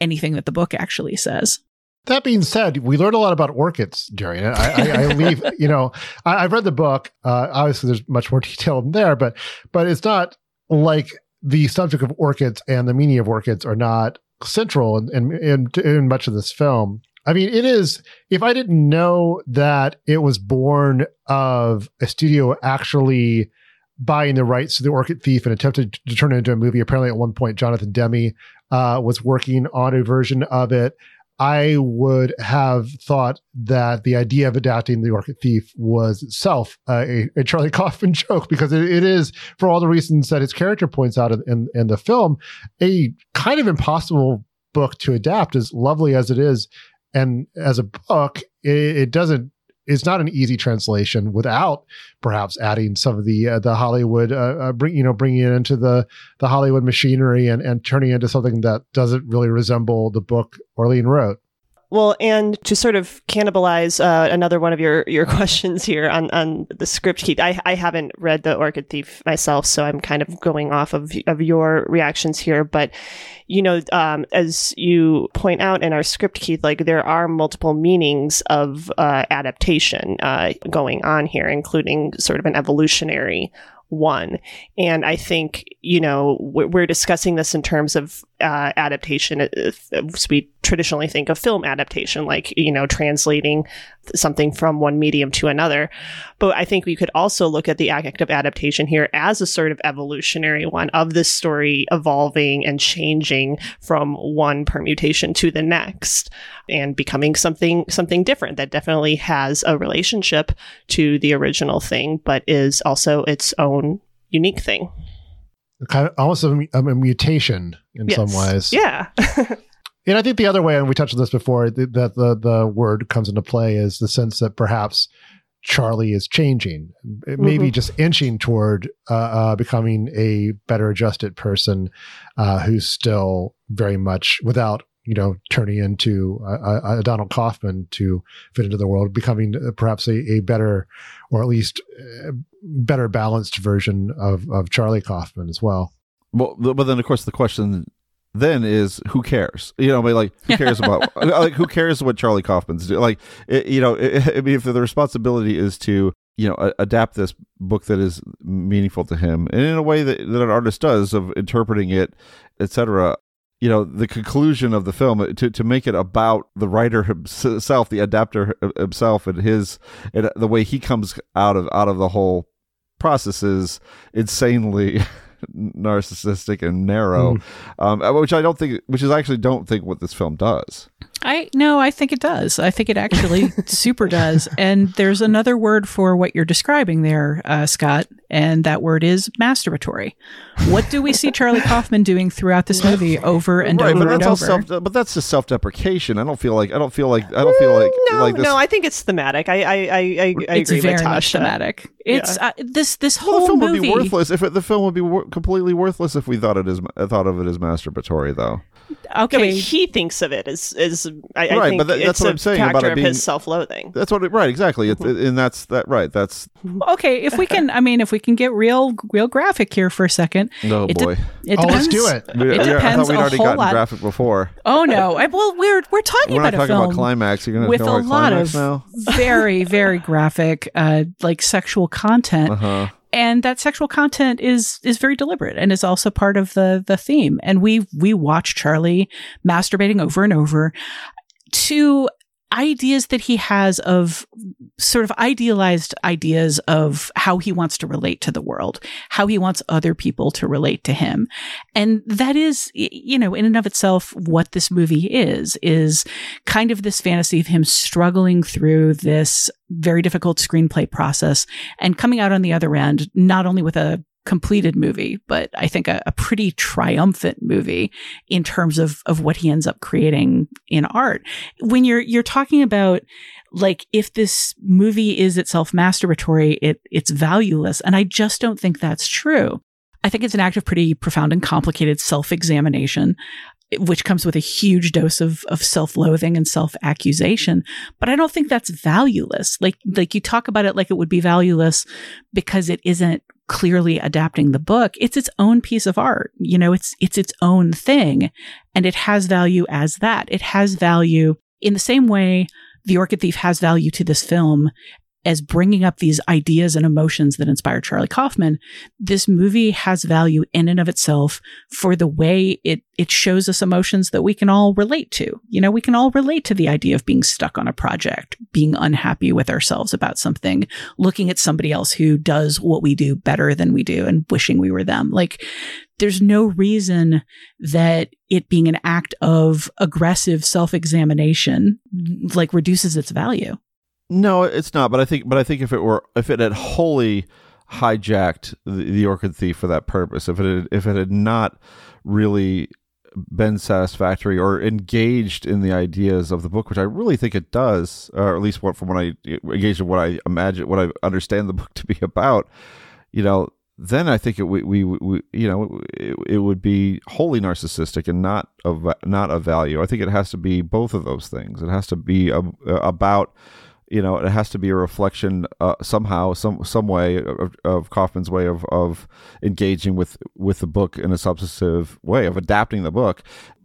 anything that the book actually says. That being said, we learned a lot about orchids, Jerry. I, I, I [laughs] leave, you know, I, have read the book. Uh, obviously, there's much more [laughs] detail in there, but but it's not like the subject of orchids and the meaning of orchids are not central in, in, in, in much of this film. I mean, it is. If I didn't know that it was born of a studio actually buying the rights to the Orchid Thief and attempted to turn it into a movie, apparently at one point Jonathan Demme uh, was working on a version of it. I would have thought that the idea of adapting the Orchid Thief was itself uh, a, a, Charlie [laughs] Kaufman joke because it, it is, for all the reasons that his character points out in, in, in the film, a kind of impossible book to adapt, as lovely as it is. And as a book, it, it doesn't is not an easy translation without perhaps adding some of the uh, the Hollywood uh, uh, bring you know bringing it into the the Hollywood machinery and and turning it into something that doesn't really resemble the book Orlean wrote. Well, and to sort of cannibalize uh, another one of your, your [laughs] questions here on, on the script Keith, I, I haven't read The Orchid Thief myself, so I'm kind of going off of, of your reactions here. But, you know, um, as you point out in our script, Keith, like there are multiple meanings of uh, adaptation uh, going on here, including sort of an evolutionary one. And I think, you know, we're discussing this in terms of uh, adaptation. We traditionally think of film adaptation, like, you know, translating something from one medium to another. But I think we could also look at the act of adaptation here as a sort of evolutionary one of this story evolving and changing from one permutation to the next and becoming something something different that definitely has a relationship to the original thing, but is also its own unique thing. Kind of almost a, a mutation in yes. some ways. Yeah. [laughs] and I think the other way, and we touched on this before, that the, the word comes into play is the sense that perhaps Charlie is changing, maybe mm-hmm. just inching toward uh, uh, becoming a better adjusted person uh, who's still very much without you know, turning into a, a, Donald Kaufman to fit into the world, becoming uh, perhaps a, a better, or at least uh, better balanced version of, of Charlie Kaufman as well. Well, but then of course the question then is who cares? You know, like who cares about [laughs] like who cares what Charlie Kaufman's do? Like, it, you know, it, [laughs] I mean, if the responsibility is to you know adapt this book that is meaningful to him and in a way that, that an artist does of interpreting it etc you know the conclusion of the film to to make it about the writer himself the adapter himself and his and the way he comes out of out of the whole process is insanely [laughs] narcissistic and narrow mm. um, which i don't think which is actually don't think what this film does I no, I think it does. I think it actually [laughs] super does. And there's another word for what you're describing there, uh, Scott, and that word is masturbatory. What do we see Charlie Kaufman doing throughout this movie over and right, over but and that's all over? self. But that's just self-deprecation. I don't feel like. I don't feel like. I don't feel like. No, like this. no, I think it's thematic. I, I, I, I, I it's agree very with much thematic. It's Yeah. uh, this this Well, whole the film movie. would be worthless if it, the film would be wor- completely worthless if we thought it is thought of it as masturbatory, though. Okay, Yeah, but he thinks of it as, as I, I right, think but that, that's what a I'm saying about it being his self-loathing. That's what it, right, exactly. It's, and that's that right. That's okay, if we can, I mean, if we can get real, real graphic here for a second. oh it de- boy. it Oh, let's do it. We- It we- I depends thought we'd a already whole gotten lot. graphic before. Oh no! I, well, we're we're talking We're not about a talking film about climax. You're gonna with go a lot climax of now. very very graphic, uh, like sexual content, Uh-huh. And that sexual content is is very deliberate and is also part of the the theme. And we we watch Charlie masturbating over and over to ideas that he has of sort of idealized ideas of how he wants to relate to the world, how he wants other people to relate to him. And that is, you know, in and of itself, what this movie is, is kind of this fantasy of him struggling through this very difficult screenplay process and coming out on the other end, not only with a completed movie, but I think a, a pretty triumphant movie in terms of of what he ends up creating in art. When you're you're talking about like if this movie is itself masturbatory, it it's valueless, and I just don't think that's true. I think it's an act of pretty profound and complicated self-examination which comes with a huge dose of of self-loathing and self-accusation. But i don't think that's valueless. Like like you talk about it like it would be valueless because it isn't clearly adapting the book. It's its own piece of art. You know it's it's its own thing. And it has value as that. It has value in the same way the orchid thief has value to this film as bringing up these ideas and emotions that inspired Charlie Kaufman, this movie has value in and of itself for the way it it shows us emotions that we can all relate to. You know, we can all relate to the idea of being stuck on a project, being unhappy with ourselves about something, looking at somebody else who does what we do better than we do and wishing we were them. Like there's no reason that it being an act of aggressive self-examination like reduces its value. No, it's not. But I think, but I think if it were, if it had wholly hijacked the, the Orchid Thief for that purpose, if it had, if it had not really been satisfactory or engaged in the ideas of the book, which I really think it does, or at least what from what I engaged in what I imagine, what I understand the book to be about, you know, then I think it we, we, we you know it, it would be wholly narcissistic and not of not of value. I think it has to be both of those things. It has to be a, about you know it has to be a reflection uh, somehow some some way of, of Kaufman's way of of engaging with with the book in a substantive way of adapting the book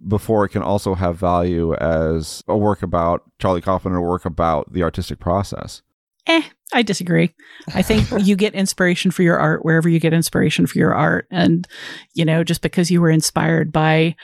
before it can also have value as a work about Charlie Kaufman or a work about the artistic process. Eh, I disagree. I think [laughs] you get inspiration for your art wherever you get inspiration for your art. And, you know, just because you were inspired by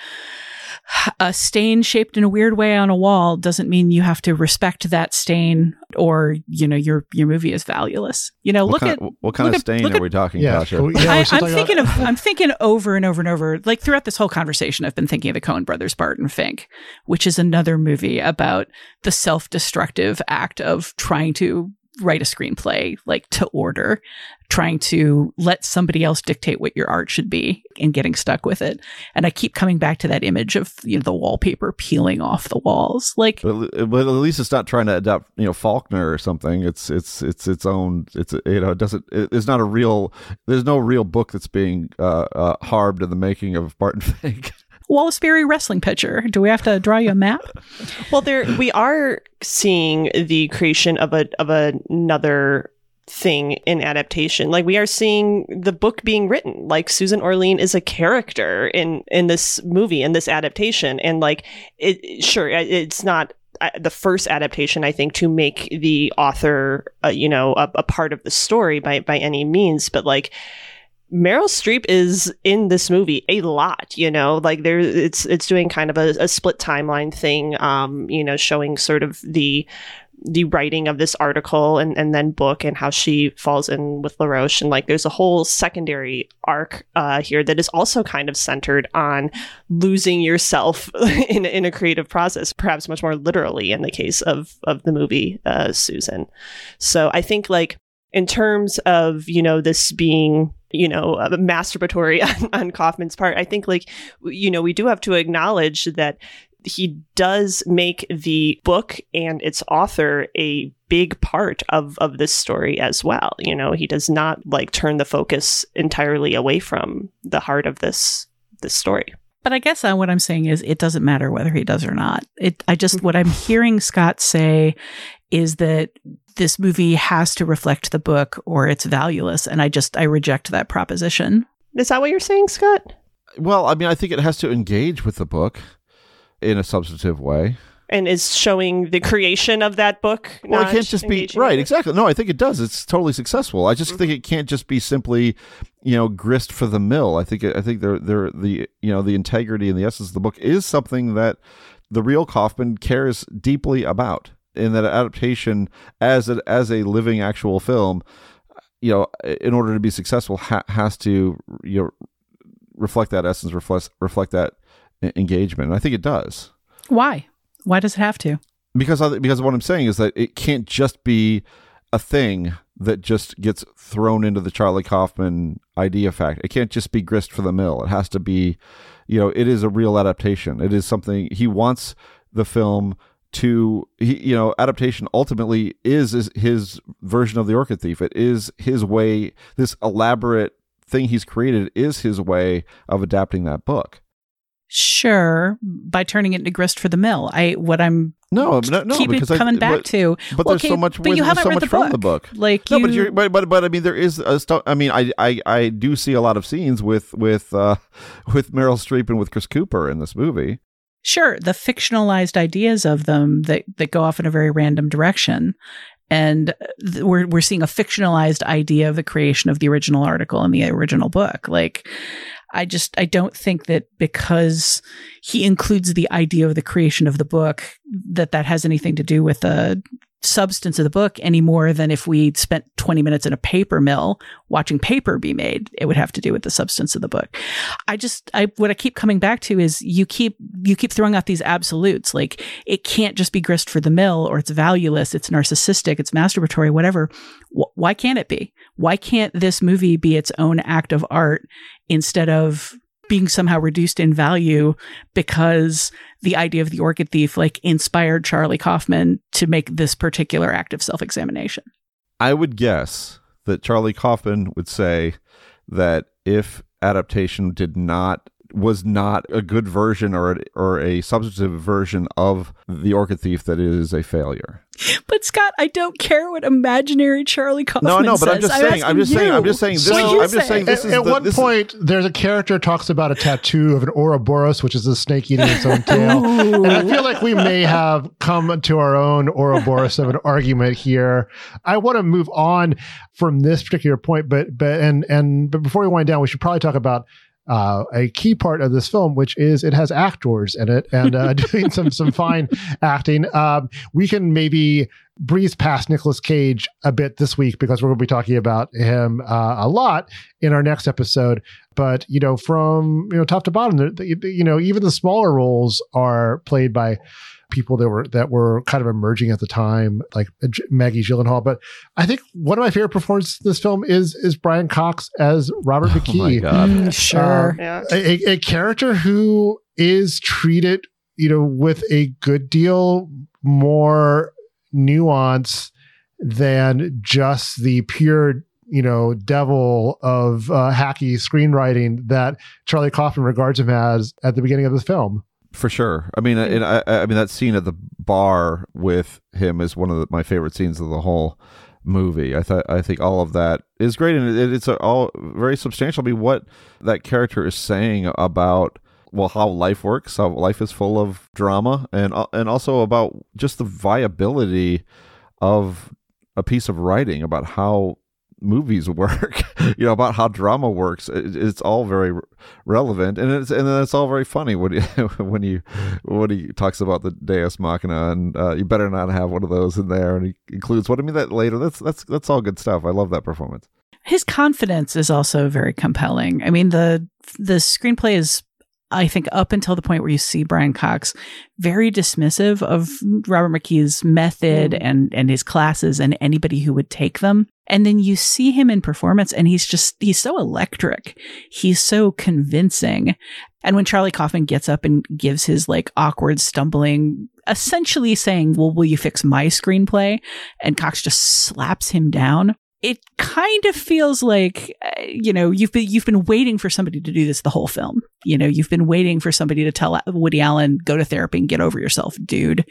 [sighs] a stain shaped in a weird way on a wall doesn't mean you have to respect that stain or, you know, your your movie is valueless. You know, What look kind at of- what kind of at- stain are at- we talking, Yeah, Tasha? so, yeah, I, i'm thinking about- of [laughs] I'm thinking over and over and over. Like throughout this whole conversation, I've been thinking of the Coen Brothers Barton Fink, which is another movie about the self-destructive act of trying to write a screenplay like to order, trying to let somebody else dictate what your art should be and getting stuck with it. And I keep coming back to that image of you know the wallpaper peeling off the walls. Like But, at- but at least it's not trying to adapt, you know, Faulkner or something. It's it's it's its own. It's you know, it doesn't. It, it's not a real. There's no real book that's being uh, uh, harmed in the making of Barton [laughs] Fink. Wallace Beery wrestling pitcher. Do we have to draw you a map? [laughs] Well, there we are seeing the creation of a of another thing in adaptation. Like we are seeing the book being written. Like Susan Orlean is a character in in this movie in this adaptation, and like it sure it's not. The first adaptation, I think, to make the author, uh, you know, a, a part of the story by by any means, but like Meryl Streep is in this movie a lot, you know, like there it's it's doing kind of a, a split timeline thing, um, you know, showing sort of the the writing of this article and, and then book and how she falls in with LaRoche. And like there's a whole secondary arc uh, here that is also kind of centered on losing yourself [laughs] in, in a creative process, perhaps much more literally in the case of, of the movie uh, Susan. So I think like in terms of, you know, this being you know, masturbatory [laughs] on, on Kaufman's part. I think, like, you know, we do have to acknowledge that he does make the book and its author a big part of of this story as well. You know, he does not like turn the focus entirely away from the heart of this this story. But I guess uh, what I'm saying is it doesn't matter whether he does or not. It I just what I'm hearing Scott say is that this movie has to reflect the book or it's valueless and I just I reject that proposition. Is that what you're saying, Scott? Well, I mean, I think it has to engage with the book in a substantive way and is showing the creation of that book. Well, it can't just be right. Exactly. No, I think it does. It's totally successful. I just mm-hmm. think it can't just be simply, you know, grist for the mill. I think I think there there the you know the integrity and the essence of the book is something that the real Kaufman cares deeply about. In that adaptation as a, as a living actual film, you know, in order to be successful, ha- has to you know reflect that essence, reflect reflect that engagement. And I think it does. Why? Why does it have to? Because because what I'm saying is that it can't just be a thing that just gets thrown into the Charlie Kaufman idea fact. It can't just be grist for the mill. It has to be, you know, it is a real adaptation. It is something he wants the film to he, you know adaptation ultimately is, is his version of the orchid thief it is his way this elaborate thing he's created is his way of adapting that book Sure, by turning it into grist for the mill. I what I'm no, no, no keep because coming I, back but, to. But there's okay, so much. But you haven't so read much the from book. the book. Like no, you, but, but but but I mean, there is a st- I mean, I I I do see a lot of scenes with with uh [laughs] with Meryl Streep and with Chris Cooper in this movie. Sure, the fictionalized ideas of them that that go off in a very random direction, and uh, th- we're we're seeing a fictionalized idea of the creation of the original article in the original book. Like, I just I don't think that because he includes the idea of the creation of the book that that has anything to do with the substance of the book any more than if we spent 20 minutes in a paper mill watching paper be made. It would have to do with the substance of the book. I just i what i keep coming back to is you keep you keep throwing out these absolutes. Like it can't just be grist for the mill or it's valueless it's narcissistic it's masturbatory whatever. Why can't it be? Why can't this movie be its own act of art instead of being somehow reduced in value because the idea of the orchid thief like inspired Charlie Kaufman to make this particular act of self-examination. I would guess that Charlie Kaufman would say that if adaptation did not was not a good version or a, or a substantive version of the Orchid Thief that is a failure. But Scott, I don't care what imaginary Charlie Kaufman No, no, but says. I'm just saying. I'm just you. saying. I'm just saying. This. So is, you I'm just say. saying. This at, is at the, one this point, there's a character talks about a tattoo of an Ouroboros, which is a snake eating its own tail. and I feel like we may have come to our own Ouroboros of an argument here. I want to move on from this particular point, but but and and but before we wind down, we should probably talk about uh, a key part of this film, which is it has actors in it and uh, [laughs] doing some some fine acting. Um, we can maybe breeze past Nicolas Cage a bit this week because we're going to be talking about him uh, a lot in our next episode. But you know, from you know top to bottom, you know, even the smaller roles are played by people that were that were kind of emerging at the time, like Maggie Gyllenhaal. But I think one of my favorite performances in this film is is Brian Cox as Robert McKee. [laughs] Oh my god! Mm, sure, Um, yeah. a, a character who is treated, you know, with a good deal more nuance than just the pure you know devil of uh, hacky screenwriting that Charlie Kaufman regards him as at the beginning of the film. For sure. I mean, and I, I mean that scene at the bar with him is one of the, my favorite scenes of the whole movie. I thought I think all of that is great, and it, it's a, all very substantial. I mean, what that character is saying about well how life works, how life is full of drama, and uh, and also about just the viability of a piece of writing about how movies [laughs] work, you know, about how drama works. It, it's all very relevant, and it's and then it's all very funny when you [laughs] when you when he talks about the Deus Machina, and uh, you better not have one of those in there, and he includes what I mean that later. That's that's that's all good stuff. I love that performance. His confidence is also very compelling. I mean the the screenplay is I think up until the point where you see Brian Cox very dismissive of Robert McKee's method mm. and and his classes and anybody who would take them. And then you see him in performance and he's just he's so electric. He's so convincing. And when Charlie Kaufman gets up and gives his like awkward stumbling essentially saying, "Well, will you fix my screenplay?" and Cox just slaps him down it kind of feels like uh, you know you've been you've been waiting for somebody to do this the whole film. You know, you've been waiting for somebody to tell Woody Allen go to therapy and get over yourself, dude.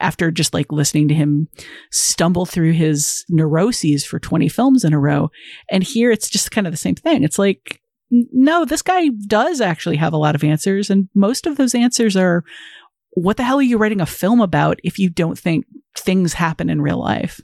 After just like listening to him stumble through his neuroses for 20 films in a row. And here it's just kind of the same thing. It's like, no, this guy does actually have a lot of answers. And most of those answers are what the hell are you writing a film about if you don't think things happen in real life?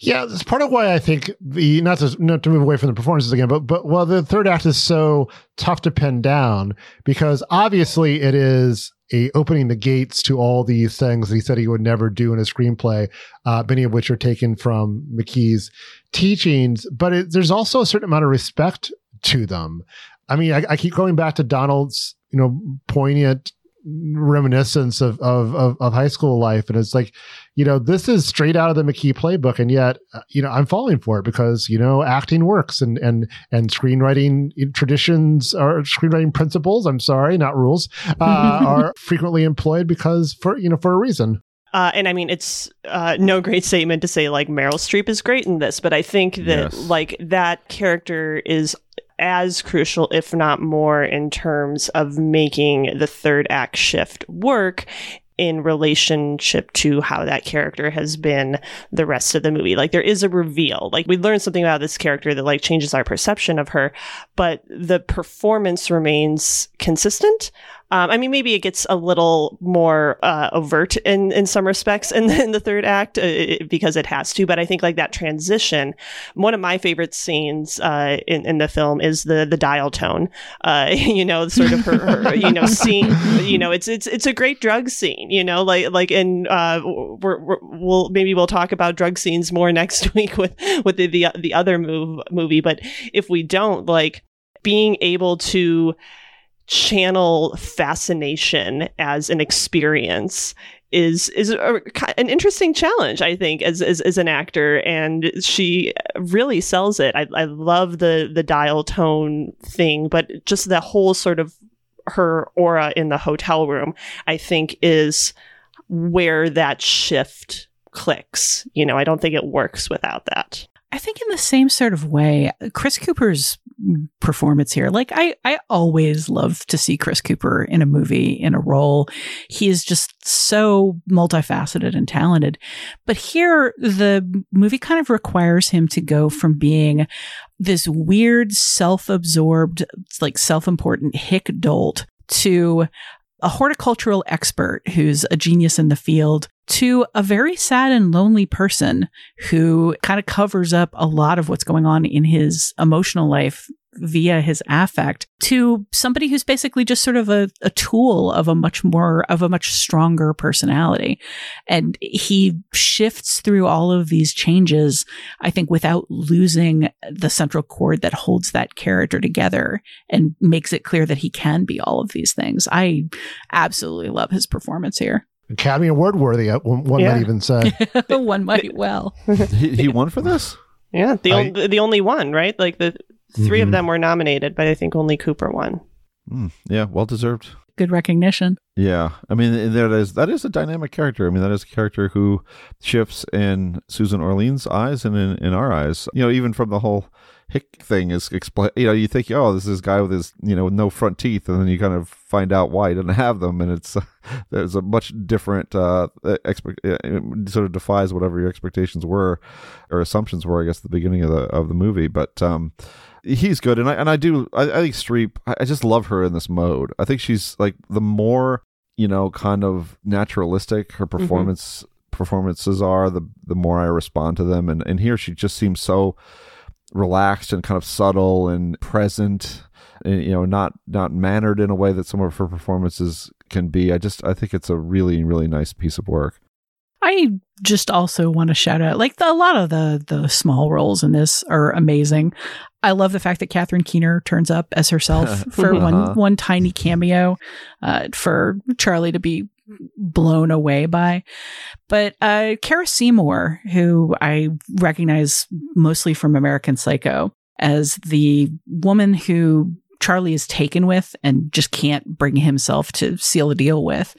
Yeah, that's part of why I think the not to not to move away from the performances again, but but well, the third act is so tough to pin down because obviously it is a opening the gates to all these things that he said he would never do in a screenplay, uh, many of which are taken from McKee's teachings. But it, there's also a certain amount of respect to them. I mean, I, I keep going back to Donald's, you know, poignant reminiscence of, of, of of high school life. And it's like you know this is straight out of the mckee playbook. And yet uh, you know i'm falling for it because you know acting works and and and screenwriting traditions or screenwriting principles i'm sorry not rules uh, [laughs] are frequently employed because for you know for a reason. Uh, and I mean, it's uh, no great statement to say like Meryl Streep is great in this, but I think that yes. like that character is as crucial, if not more, in terms of making the third act shift work in relationship to how that character has been the rest of the movie. Like there is a reveal. Like we learn something about this character that like changes our perception of her, but the performance remains consistent. Um, I mean, maybe it gets a little more uh, overt in in some respects in, in the third act uh, because it has to. But I think like that transition. One of my favorite scenes uh, in in the film is the the dial tone. Uh, [laughs] you know, sort of her, her you know scene. You know, it's it's it's a great drug scene. You know, like like in uh, we're, we're, we'll maybe we'll talk about drug scenes more [laughs] next week with with the the, the other move movie. But if we don't like being able to channel fascination as an experience is is a, an interesting challenge I think as, as, as an actor. And she really sells it. I, I love the the dial tone thing but just the whole sort of her aura in the hotel room I think is where that shift clicks. You know I don't think it works without that. I think in the same sort of way, Chris Cooper's performance here, like I, I always love to see Chris Cooper in a movie, in a role. He is just so multifaceted and talented. But here, the movie kind of requires him to go from being this weird, self-absorbed, like self-important hick dolt to a horticultural expert who's a genius in the field to a very sad and lonely person who kind of covers up a lot of what's going on in his emotional life via his affect to somebody who's basically just sort of a, a tool of a much more of a much stronger personality. And he shifts through all of these changes i think without losing the central cord that holds that character together and makes it clear that he can be all of these things. I absolutely love his performance here Academy Award worthy. Uh, one yeah. might even say. [laughs] one might well. he, he, won for this. Yeah, the I, o- the only one, right? Like the 3 mm-hmm. of them were nominated, but I think only Cooper won. Mm, yeah, well deserved. Good recognition. Yeah, I mean that is that is a dynamic character. I mean that is a character who shifts in Susan Orlean's eyes and in, in our eyes. You know, even from the whole hick thing is explain. You know, you think, oh, this is guy with his you know no front teeth, and then you kind of find out why he doesn't have them, and it's uh, [laughs] there's a much different uh, expect sort of defies whatever your expectations were or assumptions were. I guess at the beginning of the of the movie, but um, he's good, and I and I do I, I think Streep. I, I just love her in this mode. I think she's like the more you know kind of naturalistic her mm-hmm. performance mm-hmm. performances are the the more I respond to them and and here she just seems so relaxed and kind of subtle and present and, you know not not mannered in a way that some of her performances can be i just i think it's a really really nice piece of work I just also want to shout out like the, a lot of the the small roles in this are amazing. I love the fact that Catherine Keener turns up as herself [laughs] for Uh-huh. one one tiny cameo uh, for Charlie to be blown away by. But uh, Cara Seymour, who I recognize mostly from American Psycho as the woman who Charlie is taken with and just can't bring himself to seal a deal with.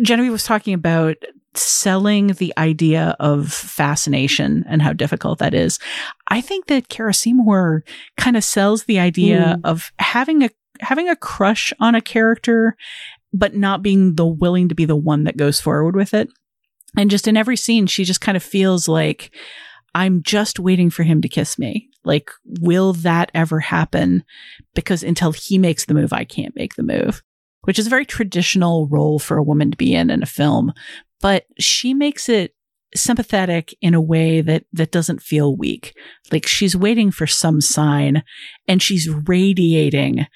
Genevieve was talking about selling the idea of fascination and how difficult that is. I think that Cara Seymour kind of sells the idea of having a having a crush on a character, but not being the willing to be the one that goes forward with it. And just in every scene, she just kind of feels like I'm just waiting for him to kiss me. Like, will that ever happen? Because until he makes the move, I can't make the move, which is a very traditional role for a woman to be in in a film. But she makes it sympathetic in a way that that doesn't feel weak. Like she's waiting for some sign and she's radiating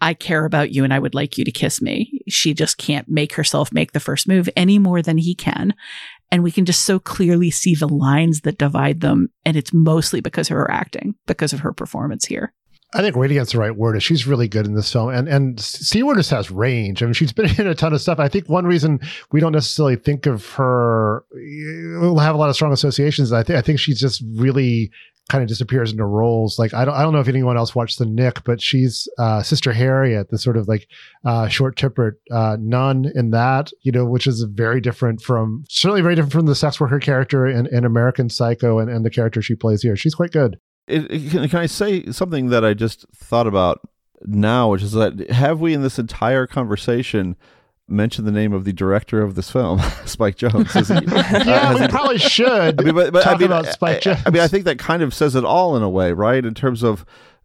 I care about you and I would like you to kiss me. She just can't make herself make the first move any more than he can. And we can just so clearly see the lines that divide them. And it's mostly because of her acting, because of her performance here. I think radiant's the right word. She's really good in this film, and and Seymour just has range. I mean, she's [laughs] been in a ton of stuff. I think one reason we don't necessarily think of her, we'll have a lot of strong associations. I think I think she's just really kind of disappears into roles. Like I don't I don't know if anyone else watched the Knick, but she's uh, Sister Harriet, the sort of like uh, short tempered uh, nun in that, you know, which is very different from certainly very different from the sex worker character in, in American Psycho and, and the character she plays here. She's quite good. It, it- can, can I say something that I just thought about now, which is that have we in this entire conversation mentioned the name of the director of this film, [laughs] Spike Jonze? Is he- [laughs] Yeah, has we he- probably should I mean, but, but talk I mean, about Spike I, Jonze. I mean, I think that kind of says it all in a way, right? In terms of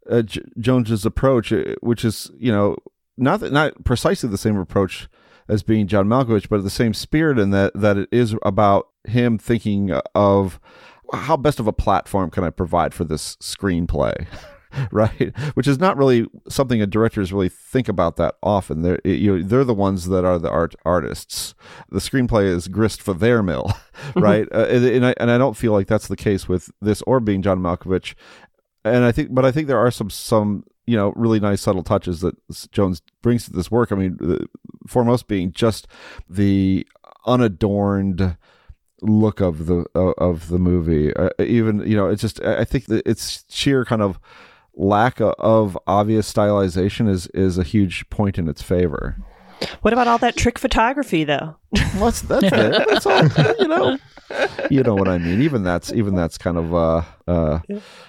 uh, J- Jonze's approach, uh, which is you know not that, not precisely the same approach as being John Malkovich, but the same spirit in that that it is about him thinking of how best of a platform can I provide for this screenplay. [laughs] [laughs] Right, which is not really something a directors really think about that often. They're you know, they're the ones that are the art artists. The screenplay is grist for their mill, [laughs] right? uh, and, and I and I don't feel like that's the case with this or being John Malkovich. And I think, but I think there are some some you know really nice subtle touches that Jonze brings to this work. I mean, the, foremost being just the unadorned look of the of, the movie. Uh, even you know, it's just I I think that it's sheer kind of lack of obvious stylization is is a huge point in its favor. What about all that trick photography, though? [laughs] What's that's it? That's all. You know, you know what I mean. Even that's even that's kind of uh uh.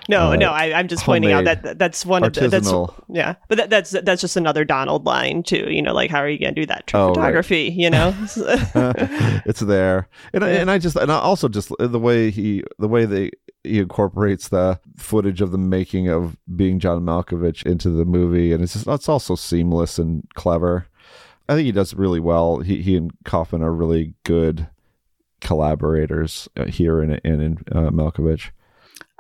No, uh, no, I, I'm just pointing out that that's one of the, that's yeah, but that, that's that's just another Donald line too. You know, like how are you going to do that trick Oh, right. photography? You know, [laughs] it's there, and I, and I just and I also just the way he the way they he incorporates the footage of the making of being John Malkovich into the movie, and it's just it's also seamless and clever. I think he does really well. He he and Kaufman are really good collaborators uh, here and in, in uh, Malkovich.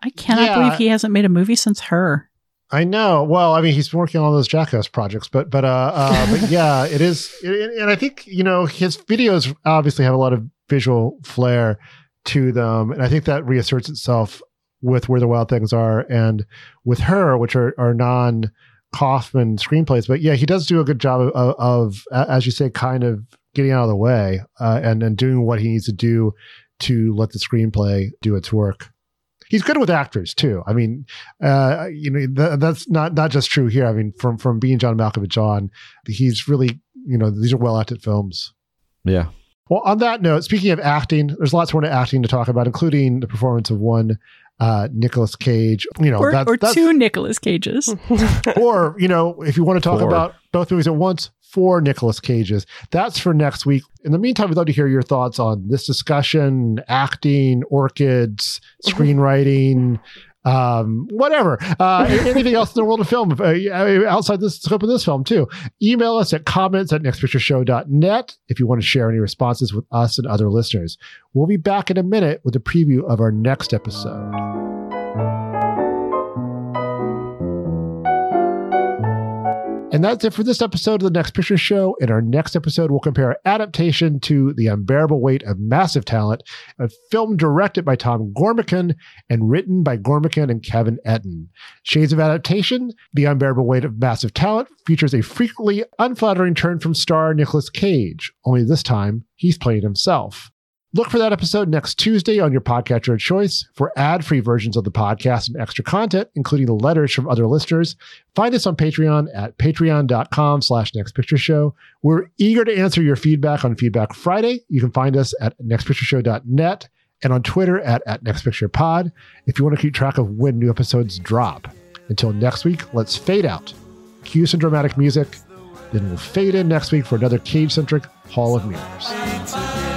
I cannot Yeah. believe he hasn't made a movie since her. I know. Well, I mean, he's been working on all those Jackass projects, but but uh, uh [laughs] but yeah, it is, it- and I think you know his videos obviously have a lot of visual flair to them, and I think that reasserts itself with where the wild things are and with her, which are are non Kaufman screenplays. But yeah, he does do a good job of, of, of as you say, kind of getting out of the way uh, and and doing what he needs to do to let the screenplay do its work. He's good with actors too. I mean, uh, you know, th- that's not not just true here. I mean, from from being John Malkovich on, he's really, you know, these are well acted films. Yeah. Well, on that note, speaking of acting, there's lots more to acting to talk about, including the performance of one uh, Nicolas Cage. You know, or that- or that's- two Nicolas Cages. [laughs] or you know, if you want to talk Four. about both movies at once, four Nicolas Cages. That's for next week. In the meantime, we'd love to hear your thoughts on this discussion, acting, orchids, [laughs] screenwriting. Um, whatever, uh, anything else in the world of film, uh, outside the scope of this film too. Email us at comments at nextpictureshow.net if you want to share any responses with us and other listeners. We'll be back in a minute with a preview of our next episode. And that's it for this episode of the Next Picture Show. In our next episode, we'll compare adaptation to The Unbearable Weight of Massive Talent, a film directed by Tom Gormican and written by Gormican and Kevin Etten. Shades of Adaptation, The Unbearable Weight of Massive Talent features a frequently unflattering turn from star Nicolas Cage, only this time he's playing himself. Look for that episode next Tuesday on your podcatcher of choice. For ad-free versions of the podcast and extra content, including the letters from other listeners, find us on Patreon at patreon.com slash nextpictureshow. We're eager to answer your feedback on Feedback Friday. You can find us at nextpictureshow.net and on Twitter at, at nextpicturepod if you want to keep track of when new episodes drop. Until next week, let's fade out. Cue some dramatic music. Then we'll fade in next week for another cage-centric Hall of Mirrors.